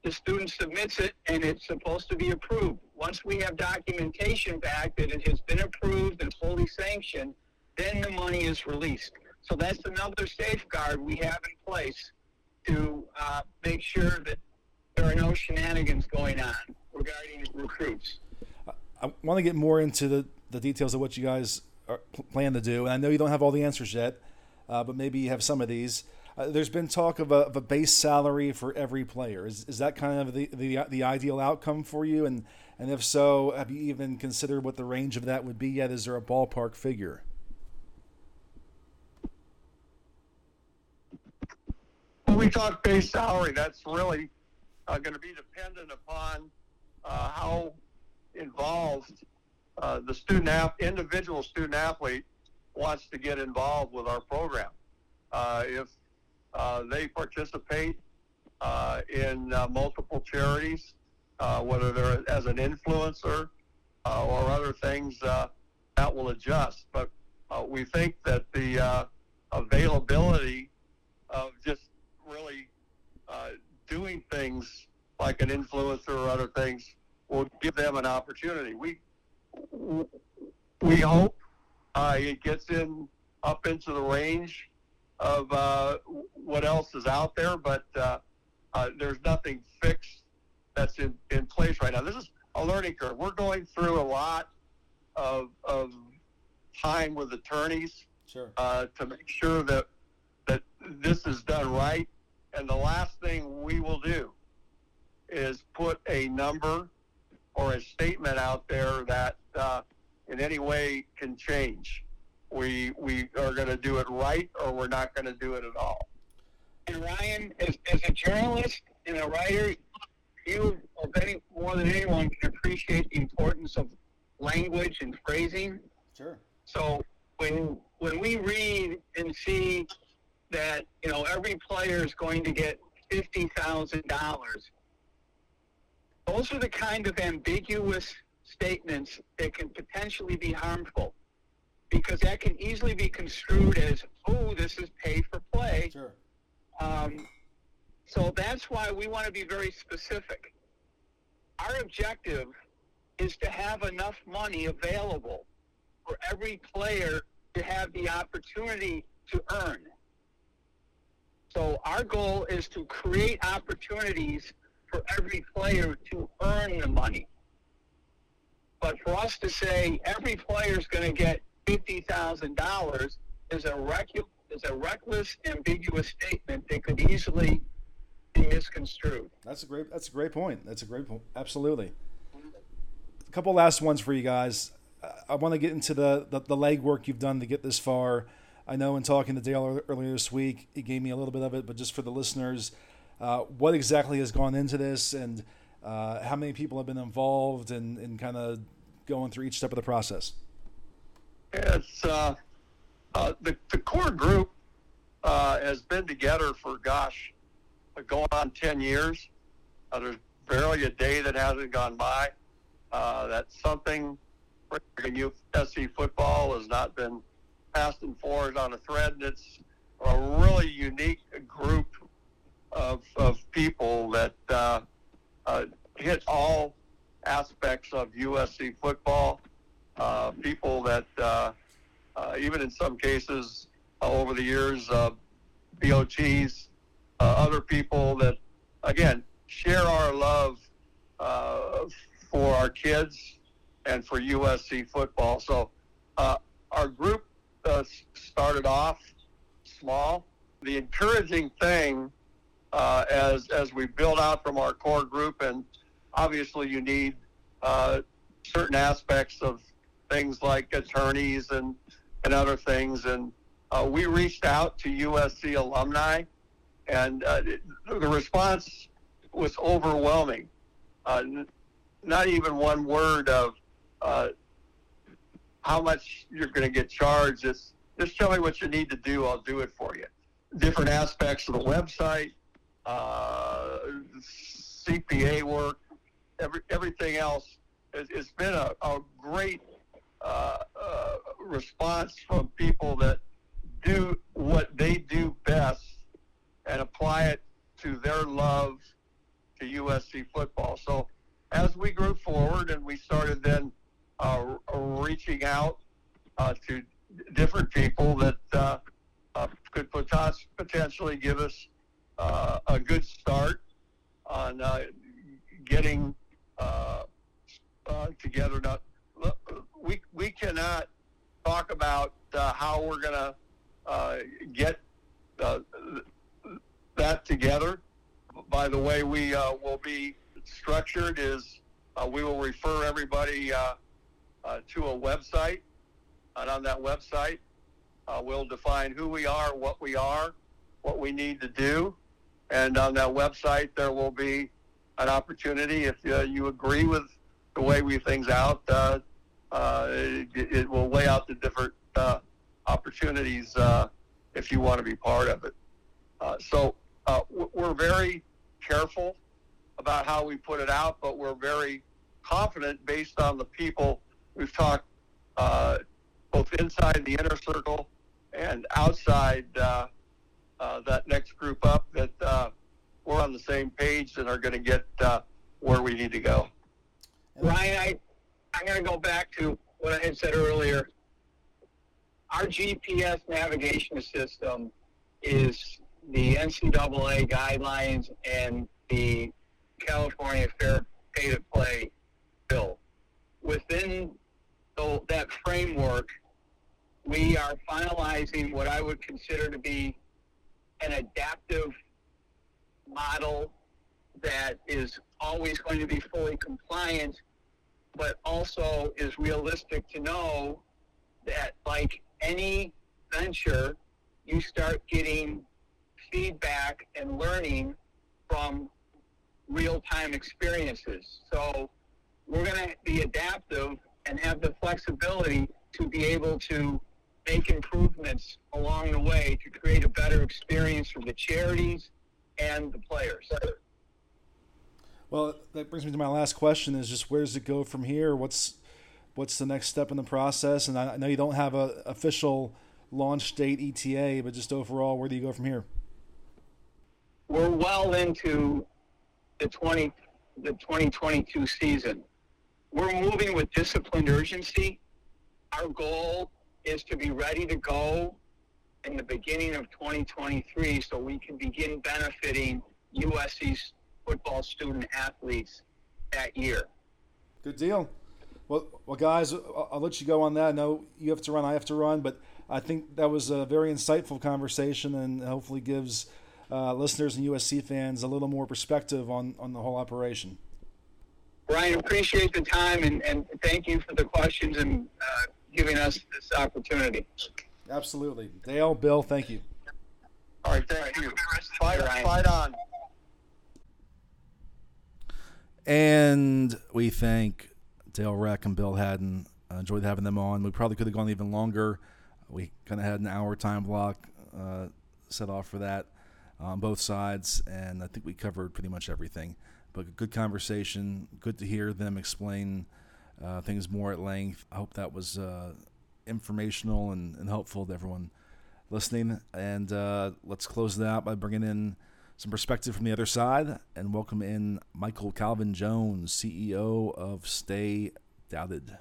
the student submits it and it's supposed to be approved. Once we have documentation back that it has been approved and fully sanctioned, then the money is released. So that's another safeguard we have in place to uh, make sure that there are no shenanigans going on regarding recruits.
I want to get more into the, the details of what you guys are, plan to do, and I know you don't have all the answers yet, uh, but maybe you have some of these. Uh, there's been talk of a, of a, base salary for every player. Is, is that kind of the, the, the ideal outcome for you? And and if so, have you even considered what the range of that would be yet? Is there a ballpark figure?
When we talk base salary, that's really uh, going to be dependent upon uh, how involved uh, the student ath- individual student athlete wants to get involved with our program. Uh, if uh, they participate uh, in multiple charities, whether they're as an influencer or other things, that will adjust. But we think that the availability of just really doing things like an influencer or other things will give them an opportunity. We we hope uh, it gets in up into the range of uh, what else is out there, but uh, uh, there's nothing fixed that's in, in place right now. This is a learning curve. We're going through a lot of, of time with attorneys
sure.
uh, to make sure that that this is done right. And the last thing we will do is put a number or a statement out there that uh, in any way can change. We we are going to do it right, or we're not going to do it at all.
And Ryan, as, as a journalist and a writer, you of any more than anyone can appreciate the importance of language and phrasing.
Sure.
So when when we read and see that you know every player is going to get fifty thousand dollars those are the kind of ambiguous statements that can potentially be harmful because that can easily be construed as, oh, this is pay for play.
Sure.
Um, so that's why we want to be very specific. Our objective is to have enough money available for every player to have the opportunity to earn. So our goal is to create opportunities for every player to earn the money. But for us to say every player is going to get fifty thousand dollars is a recu- is a reckless, ambiguous statement that could easily be misconstrued.
That's a great. That's a great point. That's a great point. Absolutely. A couple last ones for you guys. I want to get into the, the, the legwork you've done to get this far. I know in talking to Dale earlier this week, he gave me a little bit of it, but just for the listeners, uh, what exactly has gone into this and uh, how many people have been involved and, and kind of going through each step of the process?
It's uh, uh the, the core group uh, has been together for, gosh, going on 10 years. there's barely a day that hasn't gone by that something USC football has not been passed and forth on a thread. It's a really unique group of, of people that uh, uh, hit all aspects of USC football. Uh, people that, uh, uh, even in some cases uh, over the years, BOTs, other people that, again, share our love for our kids and for USC football. So our group started off small. The encouraging thing uh, as as we build out from our core group, and obviously you need uh, certain aspects of things like attorneys and and other things. And uh, we reached out to USC alumni, and uh, the response was overwhelming. Uh, not even one word of uh, how much you're going to get charged. It's just tell me what you need to do. I'll do it for you. Different aspects of the website, uh, CPA work, every, everything else. It, has been a, a great uh, uh, response from people that do what they do best and apply it to their love to USC football. So as we grew forward and we started then uh, reaching out uh, to different people that uh, uh, could potentially give us uh, a good start on uh, getting uh, uh, together. Now, we we cannot talk about uh, how we're going to get that together. By the way, we will be structured is we will refer everybody to a website, and on that website, we'll define who we are, what we are, what we need to do, and on that website, there will be an opportunity if uh, you agree with the way we things out. Uh, uh, it, it, will lay out the different uh, opportunities uh, if you want to be part of it. Uh, so we're very careful about how we put it out, but we're very confident based on the people we've talked both inside the inner circle and outside uh, that next group up that uh, we're on the same page and are going to get uh, where we need to go.
Ryan, I, I'm going to go back to what I had said earlier. Our GPS navigation system is the NCAA guidelines and the California Fair Pay to Play bill. Within the, that framework, we are finalizing what I would consider to be an adaptive model that is always going to be fully compliant, but also is realistic to know that, like any venture, you start getting feedback and learning from real time experiences. So we're going to be adaptive and have the flexibility to be able to make improvements along the way to create a better experience for the charities and the players.
Well, that brings me to my last question: is just where does it go from here? What's what's the next step in the process? And I know you don't have a official launch date ETA, but just overall, where do you go from here?
We're well into the twenty the 2022 season. We're moving with disciplined urgency. Our goal is to be ready to go in the beginning of 2023 so we can begin benefiting USC's football student athletes that year.
Good deal. Well, well, guys, I'll, I'll let you go on that. I know you have to run, I have to run, but I think that was a very insightful conversation and hopefully gives uh, listeners and USC fans a little more perspective on, on the whole operation.
Ryan, appreciate the time and, and thank you for the questions and uh, giving us this opportunity.
Absolutely. Dale, Bill, thank you.
All right, thank you. Fight, fight on.
And we thank Dale Reck and Bill Haden. I enjoyed having them on. We probably could have gone even longer. We kind of had an hour time block uh, set off for that on both sides, and I think we covered pretty much everything. but good conversation. Good to hear them explain uh, things more at length. I hope that was uh, informational and, and, helpful to everyone listening. And uh, let's close that out by bringing in some perspective from the other side and welcome in Michael Calvin Jones, CEO of Stay Doubted.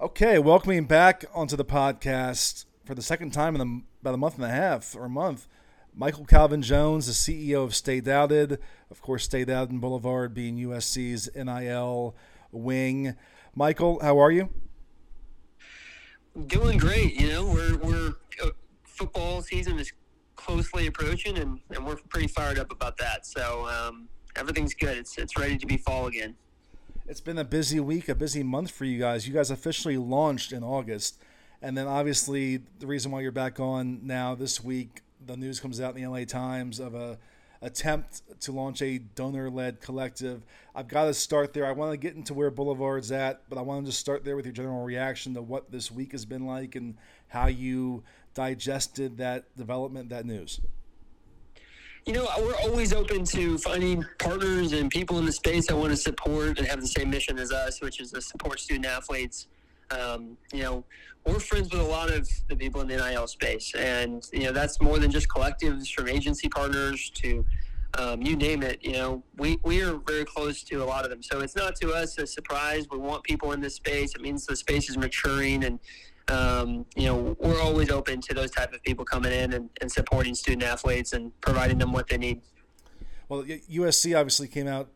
Okay, welcoming back onto the podcast for the second time in the, about a month and a half or a month. Michael Calvin Jones, the CEO of Stay Doubted. Of course, Stay Doubted and Boulevard being USC's NIL wing. Michael, how are you?
Doing great. You know, we're, we're uh, football season is closely approaching, and, and we're pretty fired up about that. So um, everything's good. It's it's ready to be fall again.
It's been a busy week, a busy month for you guys. You guys officially launched in August, and then obviously the reason why you're back on now this week, the news comes out in the LA Times of a attempt to launch a donor-led collective. I've got to start there. I want to get into where Boulevard's at, but I want to just start there with your general reaction to what this week has been like and how you digested that development, that news?
You know, we're always open to finding partners and people in the space that want to support and have the same mission as us, which is to support student athletes. Um, you know, we're friends with a lot of the people in the NIL space, and you know that's more than just collectives from agency partners to um, you name it. You know, we we are very close to a lot of them, so it's not to us a surprise. We want people in this space. It means the space is maturing and um, you know, we're always open to those type of people coming in and, and supporting student athletes and providing them what they need.
Well, USC obviously came out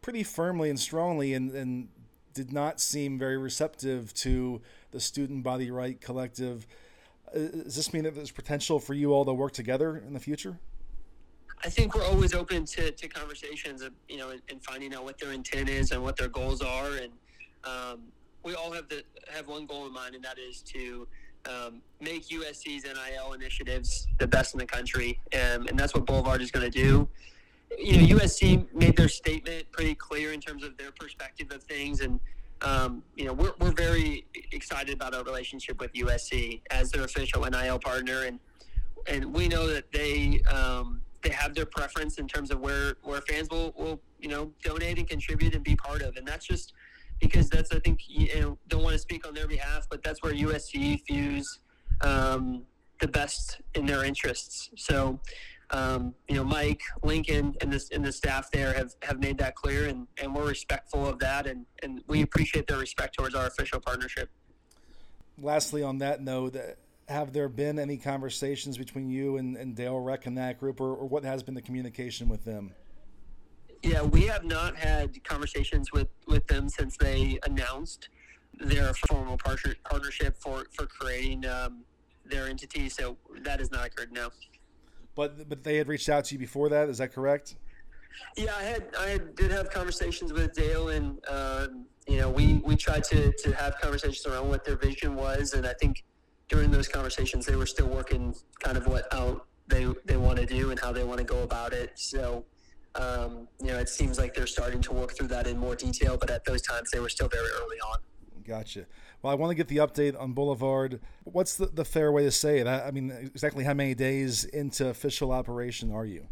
pretty firmly and strongly and, and did not seem very receptive to the Student Body Right Collective. Uh, does this mean that there's potential for you all to work together in the future?
I think we're always open to, to conversations, of, you know, and finding out what their intent is and what their goals are, and um, we all have the have one goal in mind, and that is to um, make USC's NIL initiatives the best in the country, um, and that's what Boulevard is going to do. You know, USC made their statement pretty clear in terms of their perspective of things, and um, you know, we're, we're very excited about our relationship with USC as their official NIL partner, and and we know that they um, they have their preference in terms of where where fans will will you know donate and contribute and be part of, and that's just because that's I think you know, don't want to speak on their behalf, but that's where USC views um, the best in their interests. So. Um, you know, Mike, Lincoln, and the, and the staff there have, have made that clear, and, and we're respectful of that, and, and we appreciate their respect towards our official partnership.
Lastly, on that note, have there been any conversations between you and, and Dale Reck and that group, or, or what has been the communication with them?
Yeah, we have not had conversations with, with them since they announced their formal partnership for for creating um, their entity. So that has not occurred now.
But but they had reached out to you before that. Is that correct?
Yeah, I had I did have conversations with Dale, and um, you know we we tried to to have conversations around what their vision was, and I think during those conversations they were still working kind of what out they they want to do and how they want to go about it. So um, you know, it seems like they're starting to work through that in more detail, but at those times they were still very early on.
Gotcha. Well, I want to get the update on Boulevard. What's the, the fair way to say it? I, I mean, exactly how many days into official operation are you?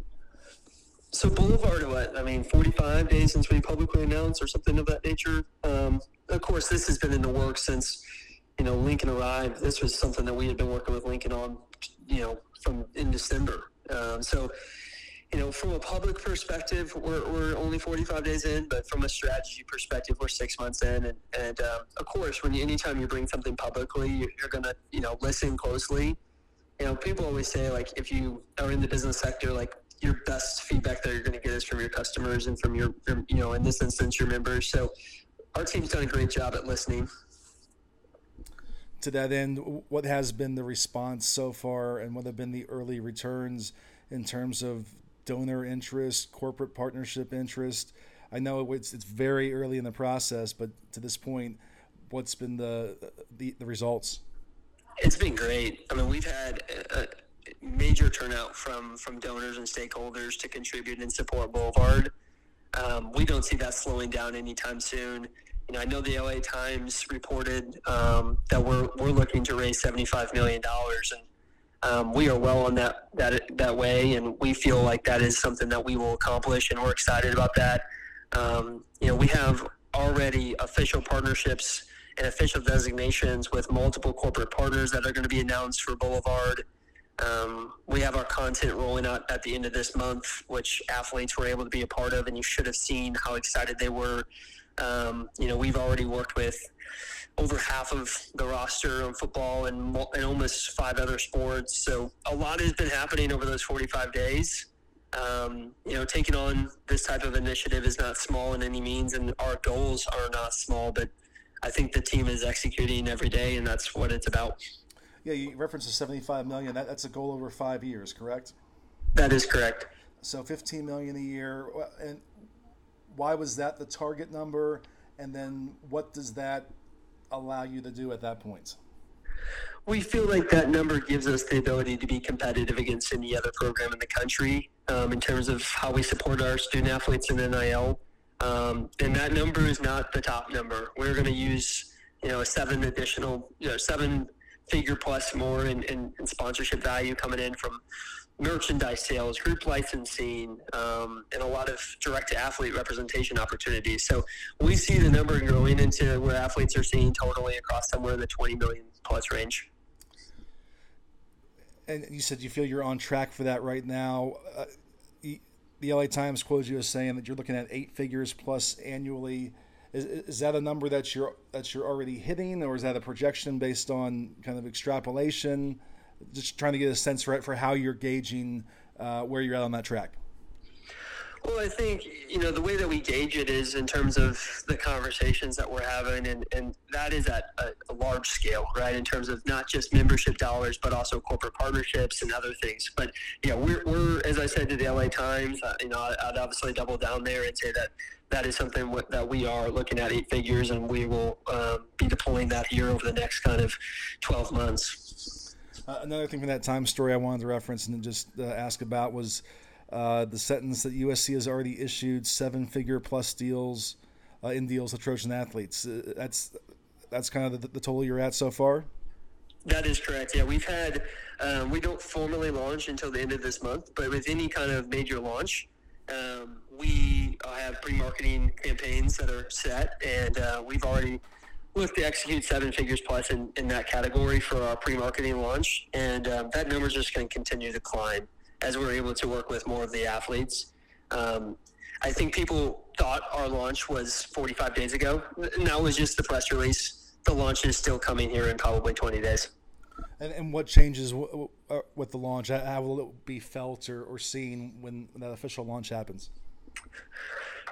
So Boulevard, what? I mean, 45 days since we publicly announced or something of that nature. Um, of course, this has been in the works since, you know, Lincoln arrived. This was something that we had been working with Lincoln on, you know, from in December. Um, so you know, from a public perspective, we're, we're only 45 days in, but from a strategy perspective, we're six months in. And, and um, of course, when you, anytime you bring something publicly, you're, you're going to, you know, listen closely. You know, people always say, like, if you are in the business sector, like, your best feedback that you're going to get is from your customers and from your, your, you know, in this instance, your members. So our team's done a great job at listening.
To that end, what has been the response so far and what have been the early returns in terms of donor interest, corporate partnership interest. I know it's it's very early in the process, but to this point, what's been the the, the results?
It's been great. I mean, we've had a major turnout from from donors and stakeholders to contribute and support Boulevard. Um, we don't see that slowing down anytime soon. You know, I know the LA Times reported um, that we're we're looking to raise seventy five million dollars, and um, we are well on that that that way, and we feel like that is something that we will accomplish, and we're excited about that. Um, you know, we have already official partnerships and official designations with multiple corporate partners that are going to be announced for Boulevard. Um, we have our content rolling out at the end of this month, which athletes were able to be a part of, and you should have seen how excited they were. Um, you know, we've already worked with over half of the roster on football and, and almost five other sports. So a lot has been happening over those 45 days. Um, you know, taking on this type of initiative is not small in any means, and our goals are not small, but I think the team is executing every day, and that's what it's about.
Yeah, you referenced the 75 million. That, that's a goal over five years, correct?
That is correct.
So 15 million a year. And why was that the target number? And then what does that allow you to do at that point?
We feel like that number gives us the ability to be competitive against any other program in the country um, in terms of how we support our student athletes in NIL. Um, and that number is not the top number. We're going to use, you know, a seven additional, you know, seven figure plus more in, in, in sponsorship value coming in from merchandise sales, group licensing, um, and a lot of direct to athlete representation opportunities. So we see the number growing into where athletes are seeing totally across somewhere in the 20 million plus range.
And you said you feel you're on track for that right now. Uh, the LA Times quotes you as saying that you're looking at eight figures plus annually. Is, is that a number that you're that you're already hitting, or is that a projection based on kind of extrapolation? Just trying to get a sense for for how you're gauging uh, where you're at on that track.
Well, I think you know the way that we gauge it is in terms of the conversations that we're having, and, and that is at a, a, large scale, right? In terms of not just membership dollars, but also corporate partnerships and other things. But yeah, we're, we're as I said to the LA Times, uh, you know, I'd obviously double down there and say that that is something that we are looking at eight figures, and we will um, be deploying that here over the next kind of twelve months.
Uh, another thing from that time story I wanted to reference and just uh, ask about was uh, the sentence that USC has already issued seven figure plus deals uh, in deals with Trojan athletes. Uh, that's that's kind of the, the, total you're at so far.
That is correct. Yeah, we've had um, we don't formally launch until the end of this month, but with any kind of major launch, um, we have pre-marketing campaigns that are set, and we've already looked to execute seven figures plus in, in that category for our pre-marketing launch, and um, that number is just going to continue to climb as we are able to work with more of the athletes. Um, I think people thought our launch was 45 days ago. And that was just the press release. The launch is still coming here in probably 20 days.
And, and what changes uh, with the launch? How will it be felt or, or seen when that official launch happens?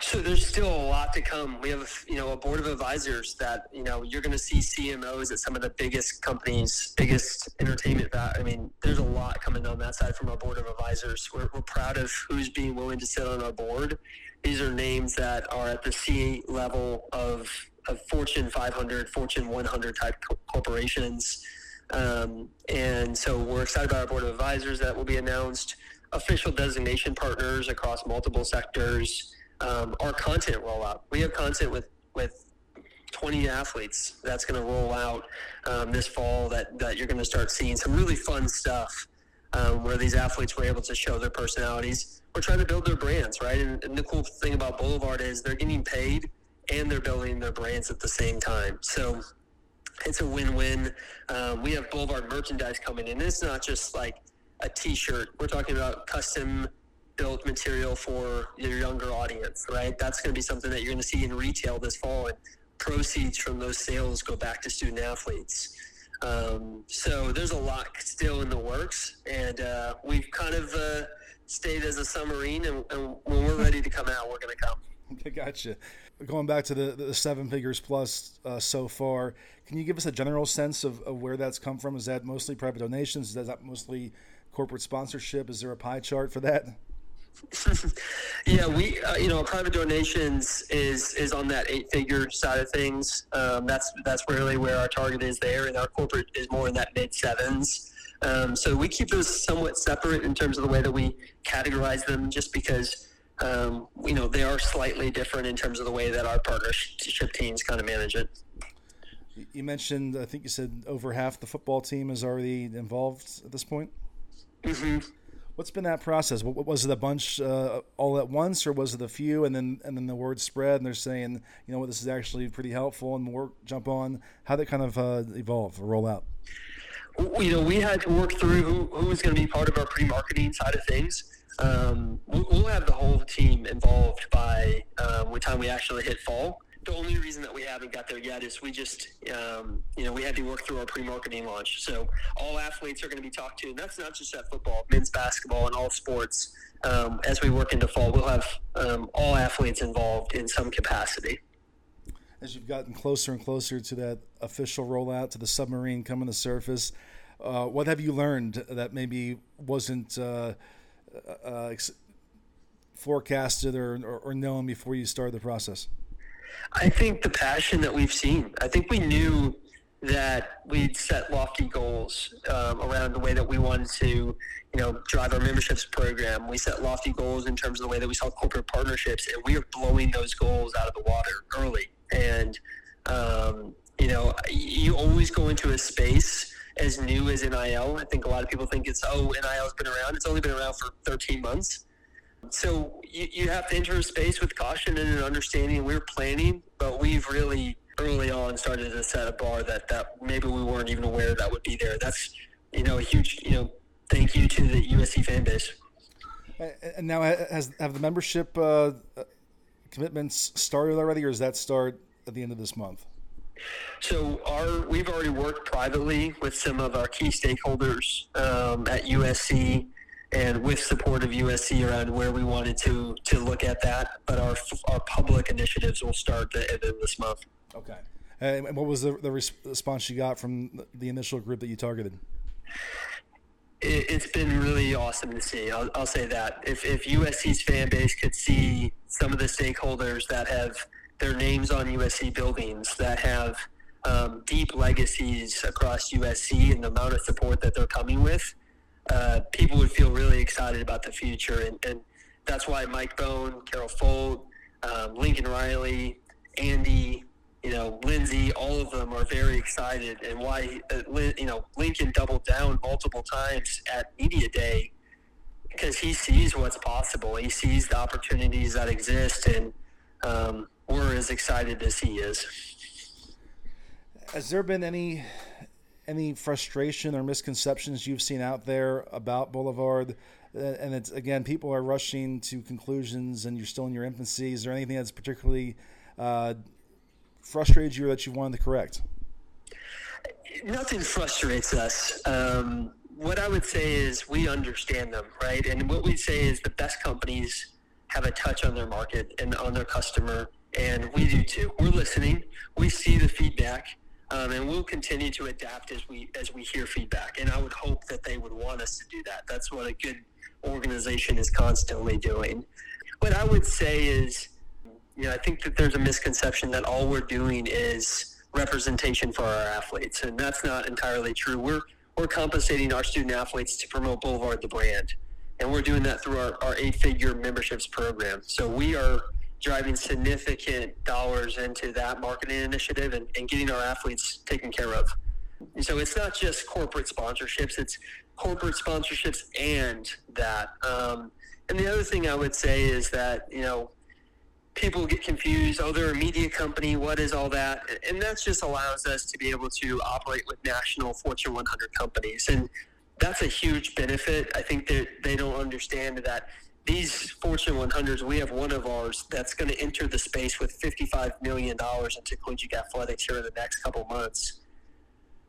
So there's still a lot to come. We have, you know, a board of advisors that, you know, you're going to see CMOs at some of the biggest companies, biggest entertainment. I mean, there's a lot coming on that side from our board of advisors. We're, we're proud of who's being willing to sit on our board. These are names that are at the C level of, of Fortune 500, Fortune 100 type corporations. Um, and so we're excited about our board of advisors that will be announced, official designation partners across multiple sectors um, our content rollout. We have content with with 20 athletes that's going to roll out um, this fall that, that you're going to start seeing some really fun stuff um, where these athletes were able to show their personalities. We're trying to build their brands, right? And, and, the cool thing about Boulevard is they're getting paid and they're building their brands at the same time. So it's a win-win. Um, we have Boulevard merchandise coming in. It's not just like a T-shirt. We're talking about custom built material for your younger audience, right? That's going to be something that you're going to see in retail this fall, and proceeds from those sales go back to student athletes. Um, so there's a lot still in the works, and uh, we've kind of uh, stayed as a submarine, and, and, when we're ready to come out, we're going to come.
Gotcha. Going back to the, the seven figures plus uh, so far, can you give us a general sense of, of where that's come from? Is that mostly private donations? Is that mostly corporate sponsorship? Is there a pie chart for that?
yeah, we uh, you know private donations is is on that eight figure side of things. Um, that's that's really where our target is there, and our corporate is more in that mid sevens. Um, so we keep those somewhat separate in terms of the way that we categorize them, just because um, you know they are slightly different in terms of the way that our partnership teams kind of manage it.
You mentioned, I think you said over half the football team is already involved at this point.
Mm-hmm.
What's been that process? What, was it a bunch uh, all at once, or was it a few, and then and then the word spread, and they're saying, you know what, this is actually pretty helpful, and more jump on? How it kind of uh, evolve or roll out?
You know, we had to work through who, who was going to be part of our pre-marketing side of things. Um, we'll have the whole team involved by um, the time we actually hit fall the only reason that we haven't got there yet is we just, um, you know, we had to work through our pre-marketing launch. So all athletes are going to be talked to, and that's not just at football, men's basketball, and all sports. Um, as we work into fall, we'll have um, all athletes involved in some capacity.
As you've gotten closer and closer to that official rollout to the submarine coming to surface, uh, what have you learned that maybe wasn't uh, uh, uh forecasted or, or, or known before you started the process?
I think the passion that we've seen. I think we knew that we'd set lofty goals um, around the way that we wanted to, you know, drive our memberships program. We set lofty goals in terms of the way that we saw corporate partnerships, and we are blowing those goals out of the water early. And um, you know, you always go into a space as new as NIL. I think a lot of people think it's oh, NIL's been around. It's only been around for 13 months. So you, you have to enter a space with caution and an understanding. We're planning, but we've really early on started to set a bar that, that maybe we weren't even aware that would be there. That's, you know, a huge, you know, thank you to the USC fan base.
And now, has have the membership uh, commitments started already, or does that start at the end of this month?
So, our we've already worked privately with some of our key stakeholders um, at USC and with support of USC around where we wanted to to look at that. But our our public initiatives will start the end of this month.
Okay. And what was the, the response you got from the initial group that you targeted?
It, has been really awesome to see. I'll, I'll say that. If, if USC's fan base could see some of the stakeholders that have their names on USC buildings, that have um, deep legacies across USC, and the amount of support that they're coming with, uh, people would feel really excited about the future. And, and that's why Mike Bohn, Carol Folt, um, Lincoln Riley, Andy, you know, Lindsay, all of them are very excited. And why, uh, you know, Lincoln doubled down multiple times at Media Day because he sees what's possible. He sees the opportunities that exist. And um, we're as excited as he is.
Has there been any any frustration or misconceptions you've seen out there about Boulevard? Uh, and it's again, people are rushing to conclusions, and you're still in your infancy. Is there anything that's particularly uh, frustrated you or that you wanted to correct?
Nothing frustrates us. Um, what I would say is we understand them, right? And what we say is the best companies have a touch on their market and on their customer, and we do too. We're listening. We see the feedback um, and we'll continue to adapt as we as we hear feedback. And I would hope that they would want us to do that. That's what a good organization is constantly doing. What I would say is, you know, I think that there's a misconception that all we're doing is representation for our athletes, and that's not entirely true. We're we're compensating our student athletes to promote Boulevard the brand, and we're doing that through our, our eight-figure memberships program. So we are driving significant dollars into that marketing initiative and, and getting our athletes taken care of. And so it's not just corporate sponsorships, it's corporate sponsorships and that. Um, and the other thing I would say is that, you know, people get confused. Oh, they're a media company. What is all that? And that just allows us to be able to operate with national Fortune 100 companies. And that's a huge benefit. I think that they don't understand that these Fortune 100s, we have one of ours that's going to enter the space with $55 million into collegiate athletics here in the next couple months.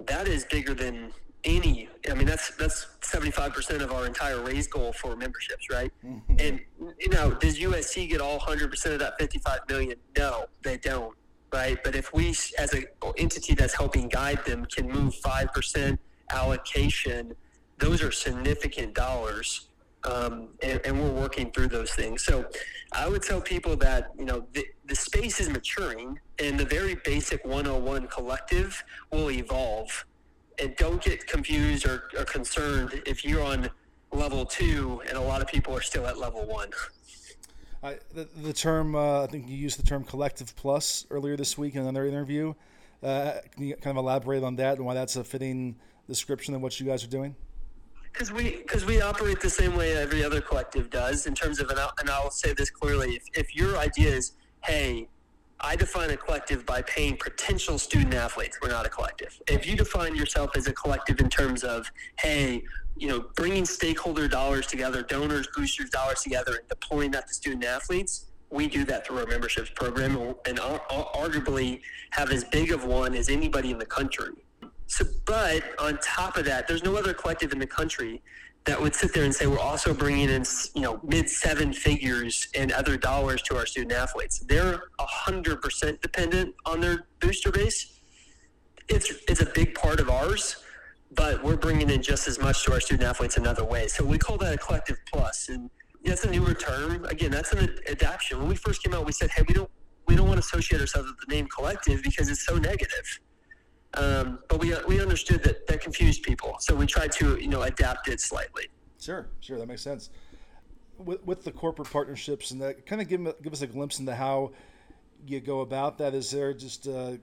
That is bigger than any. I mean, that's that's 75% of our entire raise goal for memberships, right? And you know, does USC get all 100% of that 55 million? No, they don't, right? But if we, as an entity that's helping guide them, can move 5% allocation, those are significant dollars um, and, and, we're working through those things. So I would tell people that you know the, the space is maturing, and the very basic 101 collective will evolve. And don't get confused or, or concerned if you're on level two, and a lot of people are still at level one.
I, the, the term, uh, I think you used the term collective plus earlier this week in another interview.
Uh, can you kind of elaborate on that and why that's a fitting description of what you guys are doing?
Because we because we operate the same way every other collective does in terms of and I'll, and I'll say this clearly: if, if your idea is, hey, I define a collective by paying potential student athletes. We're not a collective. If you define yourself as a collective in terms of, hey, you know, bringing stakeholder dollars together, donors, boosters dollars together, and deploying that to student athletes, we do that through our memberships program, and uh, arguably have as big of one as anybody in the country. So, but on top of that, there's no other collective in the country that would sit there and say we're also bringing in you know mid seven figures and other dollars to our student athletes. They're hundred percent dependent on their booster base. It's it's a big part of ours, but we're bringing in just as much to our student athletes in other ways. So we call that a collective plus, and that's a newer term. Again, that's an adaptation. When we first came out, we said, hey, we don't we don't want to associate ourselves with the name collective because it's so negative. Um, but we, we understood that that confused people, so we tried to you know adapt it slightly.
Sure, sure, that makes sense. With, with the corporate partnerships and that, kind of give give us a glimpse into how you go about that. Is there just uh,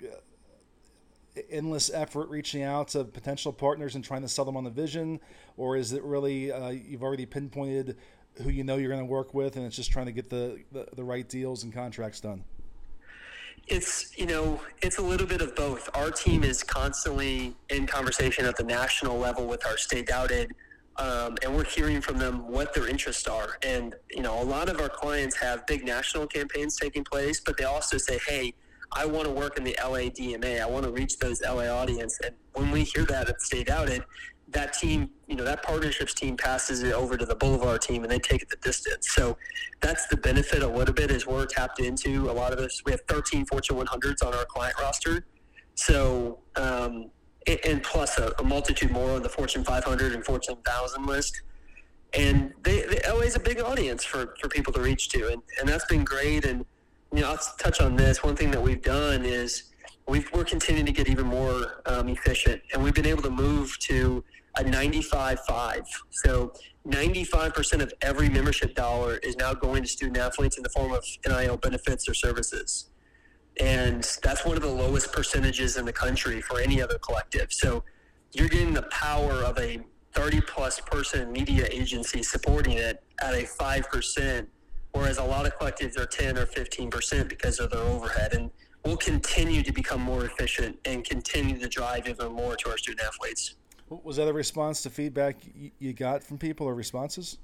endless effort reaching out to potential partners and trying to sell them on the vision, or is it really uh, you've already pinpointed who you know you're going to work with, and it's just trying to get the, the, the right deals and contracts done?
It's you know it's a little bit of both. Our team is constantly in conversation at the national level with our Stay Doubted, um, and we're hearing from them what their interests are. And you know a lot of our clients have big national campaigns taking place, but they also say, "Hey, I want to work in the LA DMA. I want to reach those LA audience." And when we hear that at Stay Doubted, that team, you know, that partnerships team passes it over to the Boulevard team and they take it the distance. So that's the benefit a little bit is we're tapped into a lot of this. We have 13 Fortune 100s on our client roster. So, um, and plus a, a, multitude more on the Fortune 500 and Fortune 1000 list. And they, they, LA is a big audience for, for people to reach to. And, and that's been great. And, you know, I'll touch on this. One thing that we've done is we are continuing to get even more um, efficient. And we've been able to move to a 95-5. So 95% of every membership dollar is now going to student athletes in the form of NIL benefits or services. And that's one of the lowest percentages in the country for any other collective. So you're getting the power of a 30 plus person media agency supporting it at a 5%, whereas a lot of collectives are 10 or 15% because of their overhead. And we'll continue to become more efficient and continue to drive even more to our student athletes.
Was that a response to feedback you got from people or responses?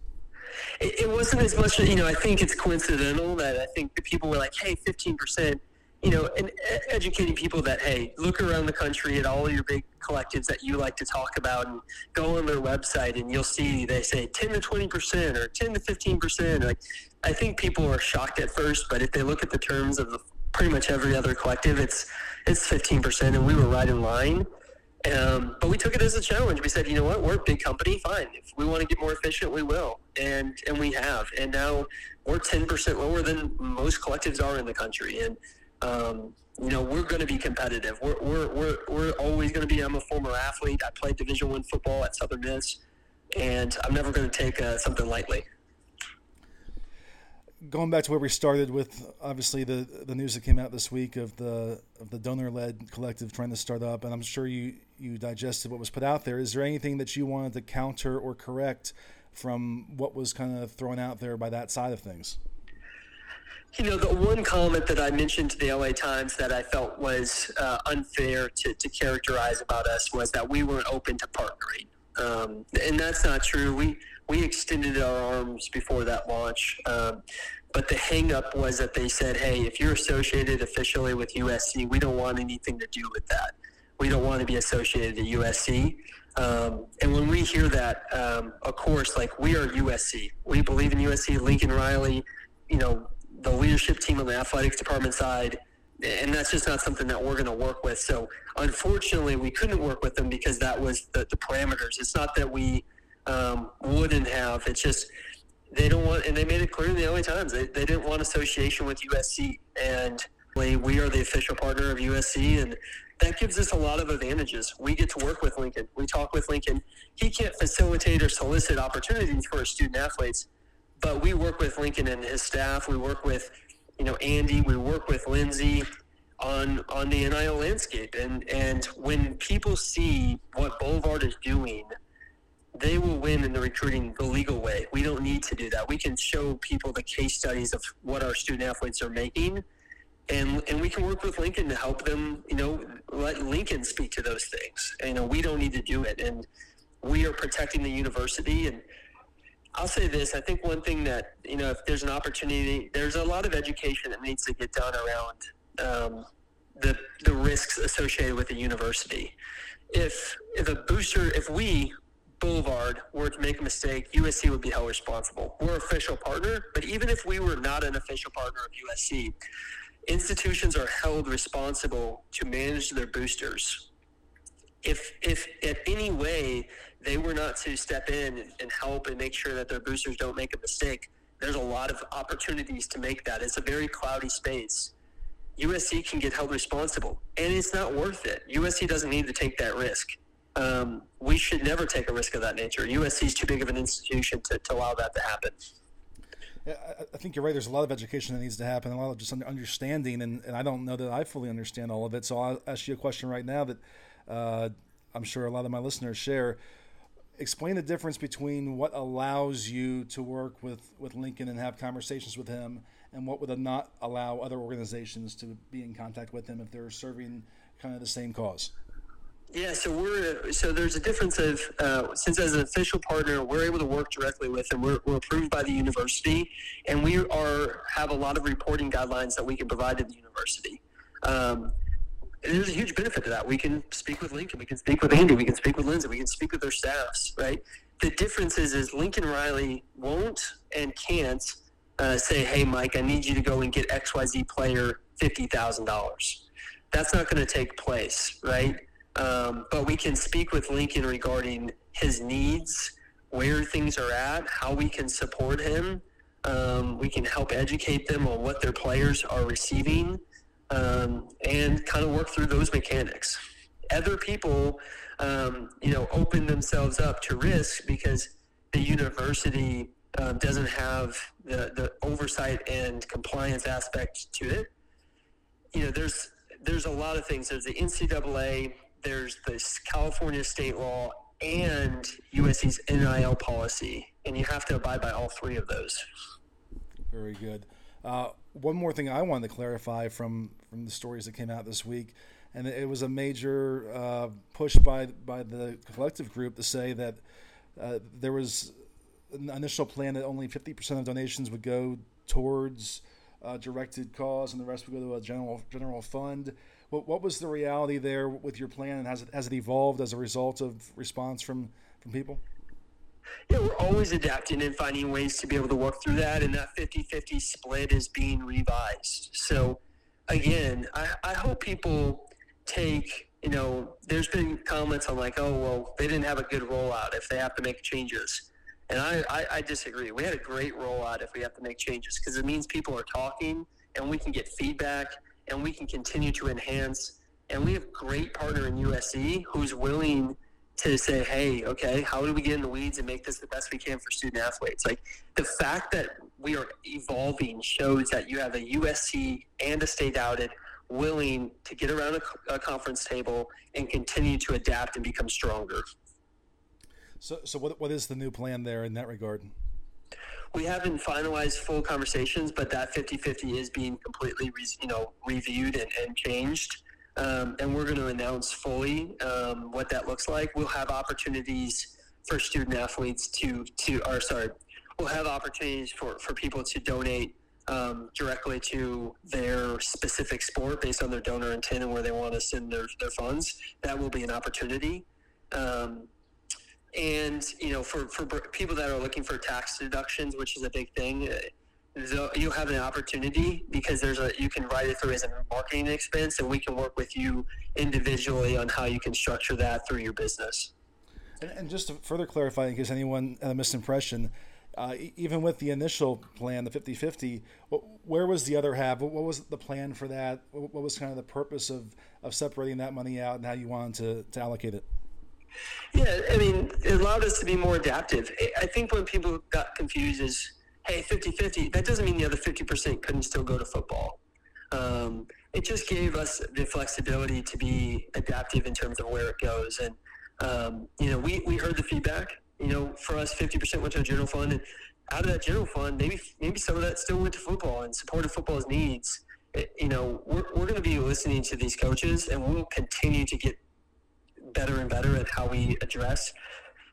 It, it wasn't as much, you know, I think it's coincidental that I think the people were like, hey, 15%, you know, and educating people that, hey, look around the country at all your big collectives that you like to talk about and go on their website and you'll see they say 10 to 20% or 10 to 15%. Like, I think people are shocked at first, but if they look at the terms of the, pretty much every other collective, it's, it's 15%, and we were right in line. Um, but we took it as a challenge. We said, you know what, we're a big company. Fine, if we want to get more efficient, we will, and and we have. And now we're ten percent lower than most collectives are in the country, and um, you know we're going to be competitive. We're we're we're, we're always going to be. I'm a former athlete. I played Division One football at Southern Miss, and I'm never going to take uh, something lightly
going back to where we started with obviously the the news that came out this week of the of the donor led collective trying to start up, and I'm sure you you digested what was put out there. Is there anything that you wanted to counter or correct from what was kind of thrown out there by that side of things?
You know, the one comment that I mentioned to the LA Times that I felt was uh, unfair to, to characterize about us was that we weren't open to partnering. Um, and that's not true. We we extended our arms before that launch. Um, but the hangup was that they said, hey, if you're associated officially with USC, we don't want anything to do with that. We don't want to be associated to USC. Um, and when we hear that, um, of course, like we are USC. We believe in USC. Lincoln Riley, you know, the leadership team on the athletics department side, and that's just not something that we're going to work with. So, unfortunately, we couldn't work with them because that was the, the parameters. It's not that we um, wouldn't have. It's just they don't want, and they made it clear in the LA Times they, they didn't want association with USC, and we are the official partner of USC, and that gives us a lot of advantages. We get to work with Lincoln. We talk with Lincoln. He can't facilitate or solicit opportunities for student athletes, but we work with Lincoln and his staff. We work with, you know, Andy. We work with Lindsay on on the NIL landscape. And and when people see what Boulevard is doing, they will win in the recruiting the legal way. We don't need to do that. We can show people the case studies of what our student athletes are making. And, and we can work with Lincoln to help them, you know, let Lincoln speak to those things. And, you know, we don't need to do it. And we are protecting the university. And I'll say this: I think one thing that you know, if there's an opportunity, there's a lot of education that needs to get done around um, the the risks associated with a university. If if a booster, if we Boulevard were to make a mistake, USC would be held responsible. We're official partner, but even if we were not an official partner of USC, institutions are held responsible to manage their boosters. If if at any way they were not to step in and help and make sure that their boosters don't make a mistake, there's a lot of opportunities to make that. It's a very cloudy space. USC can get held responsible, and it's not worth it. USC doesn't need to take that risk. Um, we should never take a risk of that nature. USC is too big of an institution to, to allow that to happen.
I think you're right. There's a lot of education that needs to happen, a lot of just understanding, and, and I don't know that I fully understand all of it. So I'll ask you a question right now that uh, I'm sure a lot of my listeners share explain the difference between what allows you to work with, with Lincoln and have conversations with him and what would not allow other organizations to be in contact with him if they're serving kind of the same cause.
Yeah, so we're so there's a difference of uh, since as an official partner, we're able to work directly with them. We're, we're approved by the university, and we are have a lot of reporting guidelines that we can provide to the university. Um, there's a huge benefit to that. We can speak with Lincoln, we can speak with Andy, we can speak with Lindsay, we can speak with their staffs, right? The difference is, is Lincoln Riley won't and can't uh, say, "Hey, Mike, I need you to go and get X Y Z player fifty thousand dollars." That's not going to take place, right? Um, but we can speak with Lincoln regarding his needs, where things are at, how we can support him. Um, we can help educate them on what their players are receiving um, and kind of work through those mechanics. Other people, um, you know, open themselves up to risk because the university um, doesn't have the, the oversight and compliance aspect to it. You know, there's there's a lot of things. There's the NCAA, there's this California state law, and USC's NIL policy, and you have to abide by all three of those.
Very good. Uh, one more thing I wanted to clarify from from the stories that came out this week, and it was a major uh, push by by the collective group to say that uh, there was an initial plan that only 50% of donations would go towards uh, directed cause, and the rest would go to a general general fund. What, what was the reality there with your plan, and has it has it evolved as a result of response from from people?
Yeah, we're always adapting and finding ways to be able to work through that, and that 50 50 split is being revised. So, again, I, I hope people take, you know, there's been comments on like, oh, well, they didn't have a good rollout if they have to make changes. And I, I, I disagree. We had a great rollout if we have to make changes because it means people are talking and we can get feedback and we can continue to enhance. And we have a great partner in USC who's willing to say, hey, okay, how do we get in the weeds and make this the best we can for student athletes? Like the fact that we are evolving shows that you have a USC and a Stay Doubted willing to get around a, a conference table and continue to adapt and become stronger.
So, so what, what is the new plan there in that regard?
We haven't finalized full conversations, but that 50-50 is being completely, re, you know, reviewed and, and changed um, and we're going to announce fully um, what that looks like. We'll have opportunities for student athletes to to or sorry, we'll have opportunities for for people to donate um, directly to their specific sport based on their donor intent and where they want to send their, their funds. That will be an opportunity. Um, and you know, for, for people that are looking for tax deductions, which is a big thing, you have an opportunity because there's a you can write it through as a marketing expense, and we can work with you individually on how you can structure that through your business.
And, and just to further clarify, in case anyone had a misimpression, uh, even with the initial plan, the 50 50, where was the other half? What, was the plan for that? What was kind of the purpose of, of separating that money out and how you wanted to, to allocate it?
Yeah, I mean, it allowed us to be more adaptive. I think when people got confused is hey, 50 50, that doesn't mean the other 50% couldn't still go to football. Um, it just gave us the flexibility to be adaptive in terms of where it goes. And um, you know, we, we heard the feedback. You know, for us, 50% went to a general fund, and out of that general fund, maybe maybe some of that still went to football and supported football's needs. It, you know, we're, we're going to be listening to these coaches, and we'll continue to get better and better at how we address.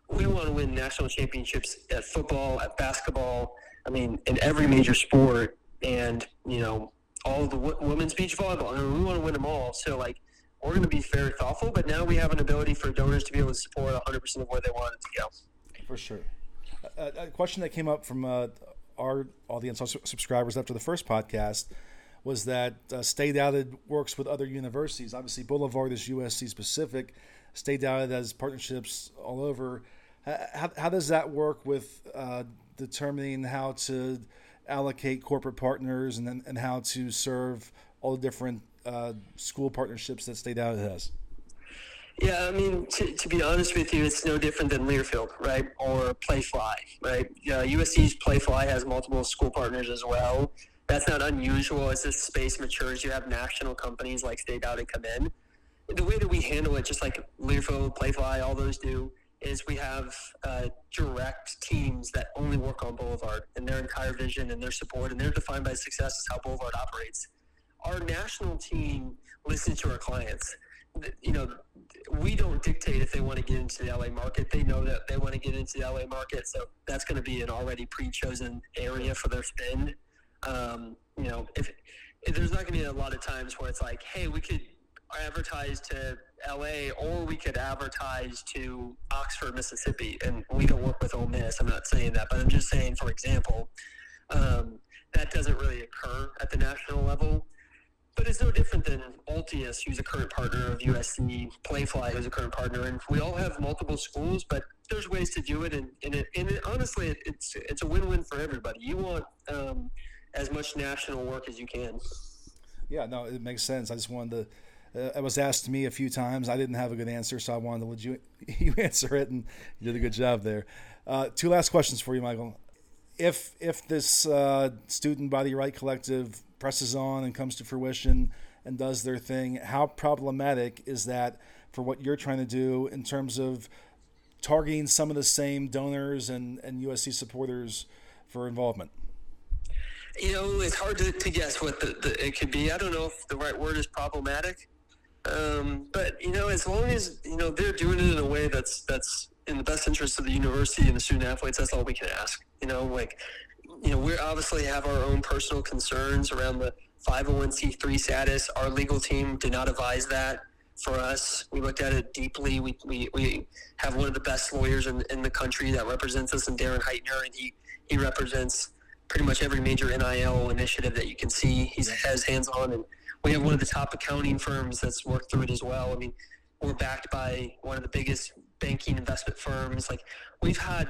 We want to win national championships at football, at basketball. I mean, in every major sport, and you know, all the w- women's beach volleyball. I mean, we want to win them all. So like, we're going to be very thoughtful. But now we have an ability for donors to be able to support 100 percent of where they want it to go.
For sure. A, a question that came up from uh, our audience, our subscribers after the first podcast, was that uh, Stay Doubted works with other universities. Obviously, Boulevard is USC specific. Stay Doubted has partnerships all over. How, how does that work with uh, determining how to allocate corporate partners and, and how to serve all the different uh, school partnerships that Stay Doubted has?
Yeah, I mean, to, to be honest with you, it's no different than Learfield, right? Or Playfly, right? Uh, USC's Playfly has multiple school partners as well. That's not unusual as this space matures. You have national companies like Stay Doubted come in. The way that we handle it, just like Learfield, Playfly, all those do, is we have uh, direct teams that only work on Boulevard and their entire vision and their support, and they're defined by success is how Boulevard operates. Our national team listens to our clients. You know, we don't dictate if they want to get into the LA market. They know that they want to get into the LA market, so that's going to be an already pre-chosen area for their spend. Um, you know, if, if there's not going to be a lot of times where it's like, hey, we could advertise to LA or we could advertise to Oxford, Mississippi, and we don't work with Ole Miss. I'm not saying that, but I'm just saying, for example, um, that doesn't really occur at the national level. But it's no different than Altius, who's a current partner of USC, Playfly, who's a current partner, and we all have multiple schools, but there's ways to do it, and, and, it, and it, honestly, it, it's it's a win-win for everybody. You want um, as much national work as you can.
Yeah, no, it makes sense. I just wanted to. Uh, it was asked to me a few times. I didn't have a good answer, so I wanted to let you, you answer it, and you did a good job there. Uh, two last questions for you, Michael. If if this uh, student body right collective presses on and comes to fruition and does their thing, how problematic is that for what you're trying to do in terms of targeting some of the same donors and, and USC supporters for involvement?
You know, it's hard to, to guess what the, the, it could be. I don't know if the right word is problematic, um, but you know, as long as you know they're doing it in a way that's that's in the best interest of the university and the student athletes, that's all we can ask. You know, like you know, we obviously have our own personal concerns around the 501c3 status. Our legal team did not advise that for us. We looked at it deeply. We, we, we have one of the best lawyers in, in the country that represents us and Darren Heitner, and he, he represents pretty much every major NIL initiative that you can see. He has hands on, and we have one of the top accounting firms that's worked through it as well. I mean, we're backed by one of the biggest banking investment firms. Like we've had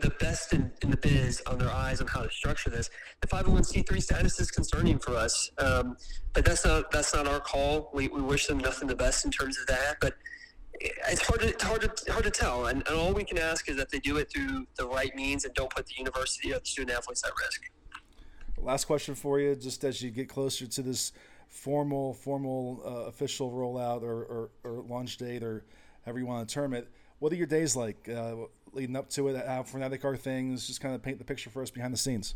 the best in, in, the biz on their eyes on how to structure this. The 501c3 status is concerning for us, um, but that's not that's not our call. We, we wish them nothing the best in terms of that, but it's hard to hard to hard to tell. And, and all we can ask is that they do it through the right means and don't put the university or the student athletes at risk.
Last question for you, just as you get closer to this formal formal uh, official rollout or, or, or launch date or however you want to term it. What are your days like? Uh, leading up to it? How frenetic are things? Just kind of paint the picture for us behind the scenes.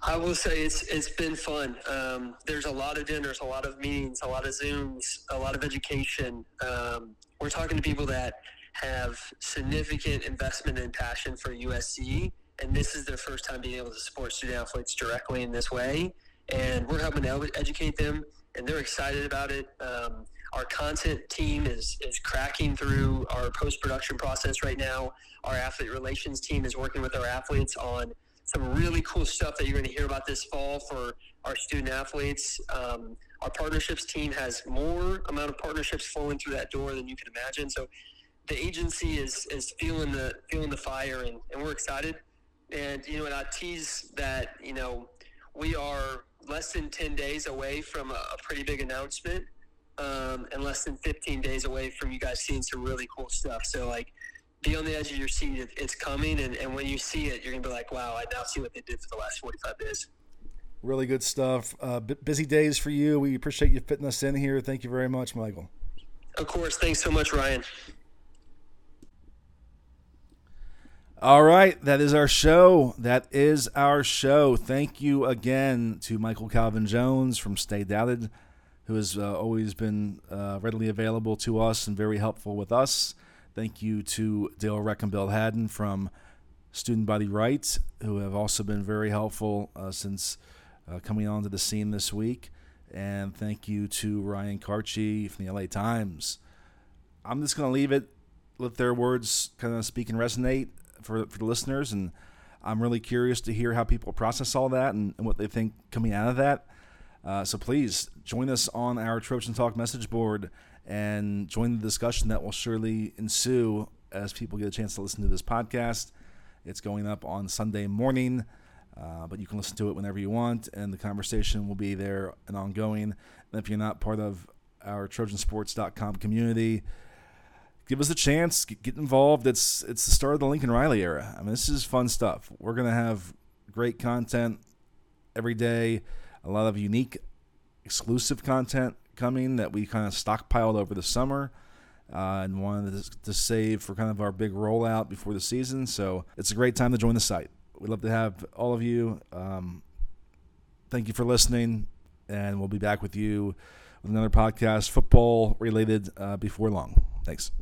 I will say it's it's been fun. Um, there's a lot of dinners, a lot of meetings, a lot of Zooms, a lot of education. Um, we're talking to people that have significant investment and passion for USC, and this is their first time being able to support student athletes directly in this way. And we're helping to educate them, and they're excited about it. Um, our content team is, is cracking through our post production process right now. Our athlete relations team is working with our athletes on some really cool stuff that you're going to hear about this fall for our student athletes. Um, our partnerships team has more amount of partnerships flowing through that door than you can imagine. So the agency is, is feeling the feeling the fire, and, and we're excited. And you know, and I tease that you know we are less than ten days away from a, pretty big announcement um, and less than 15 days away from you guys seeing some really cool stuff. So like, be on the edge of your seat. It's coming, and, and when you see it, you're gonna be like, "Wow, I now see what they did for the last 45 days."
Really good stuff. Uh, b- busy days for you. We appreciate you fitting us in here. Thank you very much, Michael.
Of course. Thanks so much, Ryan.
All right, that is our show. That is our show. Thank you again to Michael Calvin Jones from Stay Doubted, who has uh, always been uh, readily available to us and very helpful with us. Thank you to Dale Reck and Bill Haden from Student Body Rights, who have also been very helpful uh, since uh, coming onto the scene this week. And thank you to Ryan Kartje from the LA Times. I'm just going to leave it, let their words kind of speak and resonate for, for the listeners. And I'm really curious to hear how people process all that and, and what they think coming out of that. Uh, so please join us on our Trojan Talk message board and join the discussion that will surely ensue as people get a chance to listen to this podcast. It's going up on Sunday morning, uh, but you can listen to it whenever you want, and the conversation will be there and ongoing. And if you're not part of our TrojanSports.com community, give us a chance, get, get involved. It's it's the start of the Lincoln Riley era. I mean, this is fun stuff. We're gonna have great content every day, a lot of unique, exclusive content coming that we kind of stockpiled over the summer. Uh, and wanted to, to save for kind of our big rollout before the season. So it's a great time to join the site. We'd love to have all of you. Um, thank you for listening, and we'll be back with you with another podcast, football related, uh, before long. Thanks.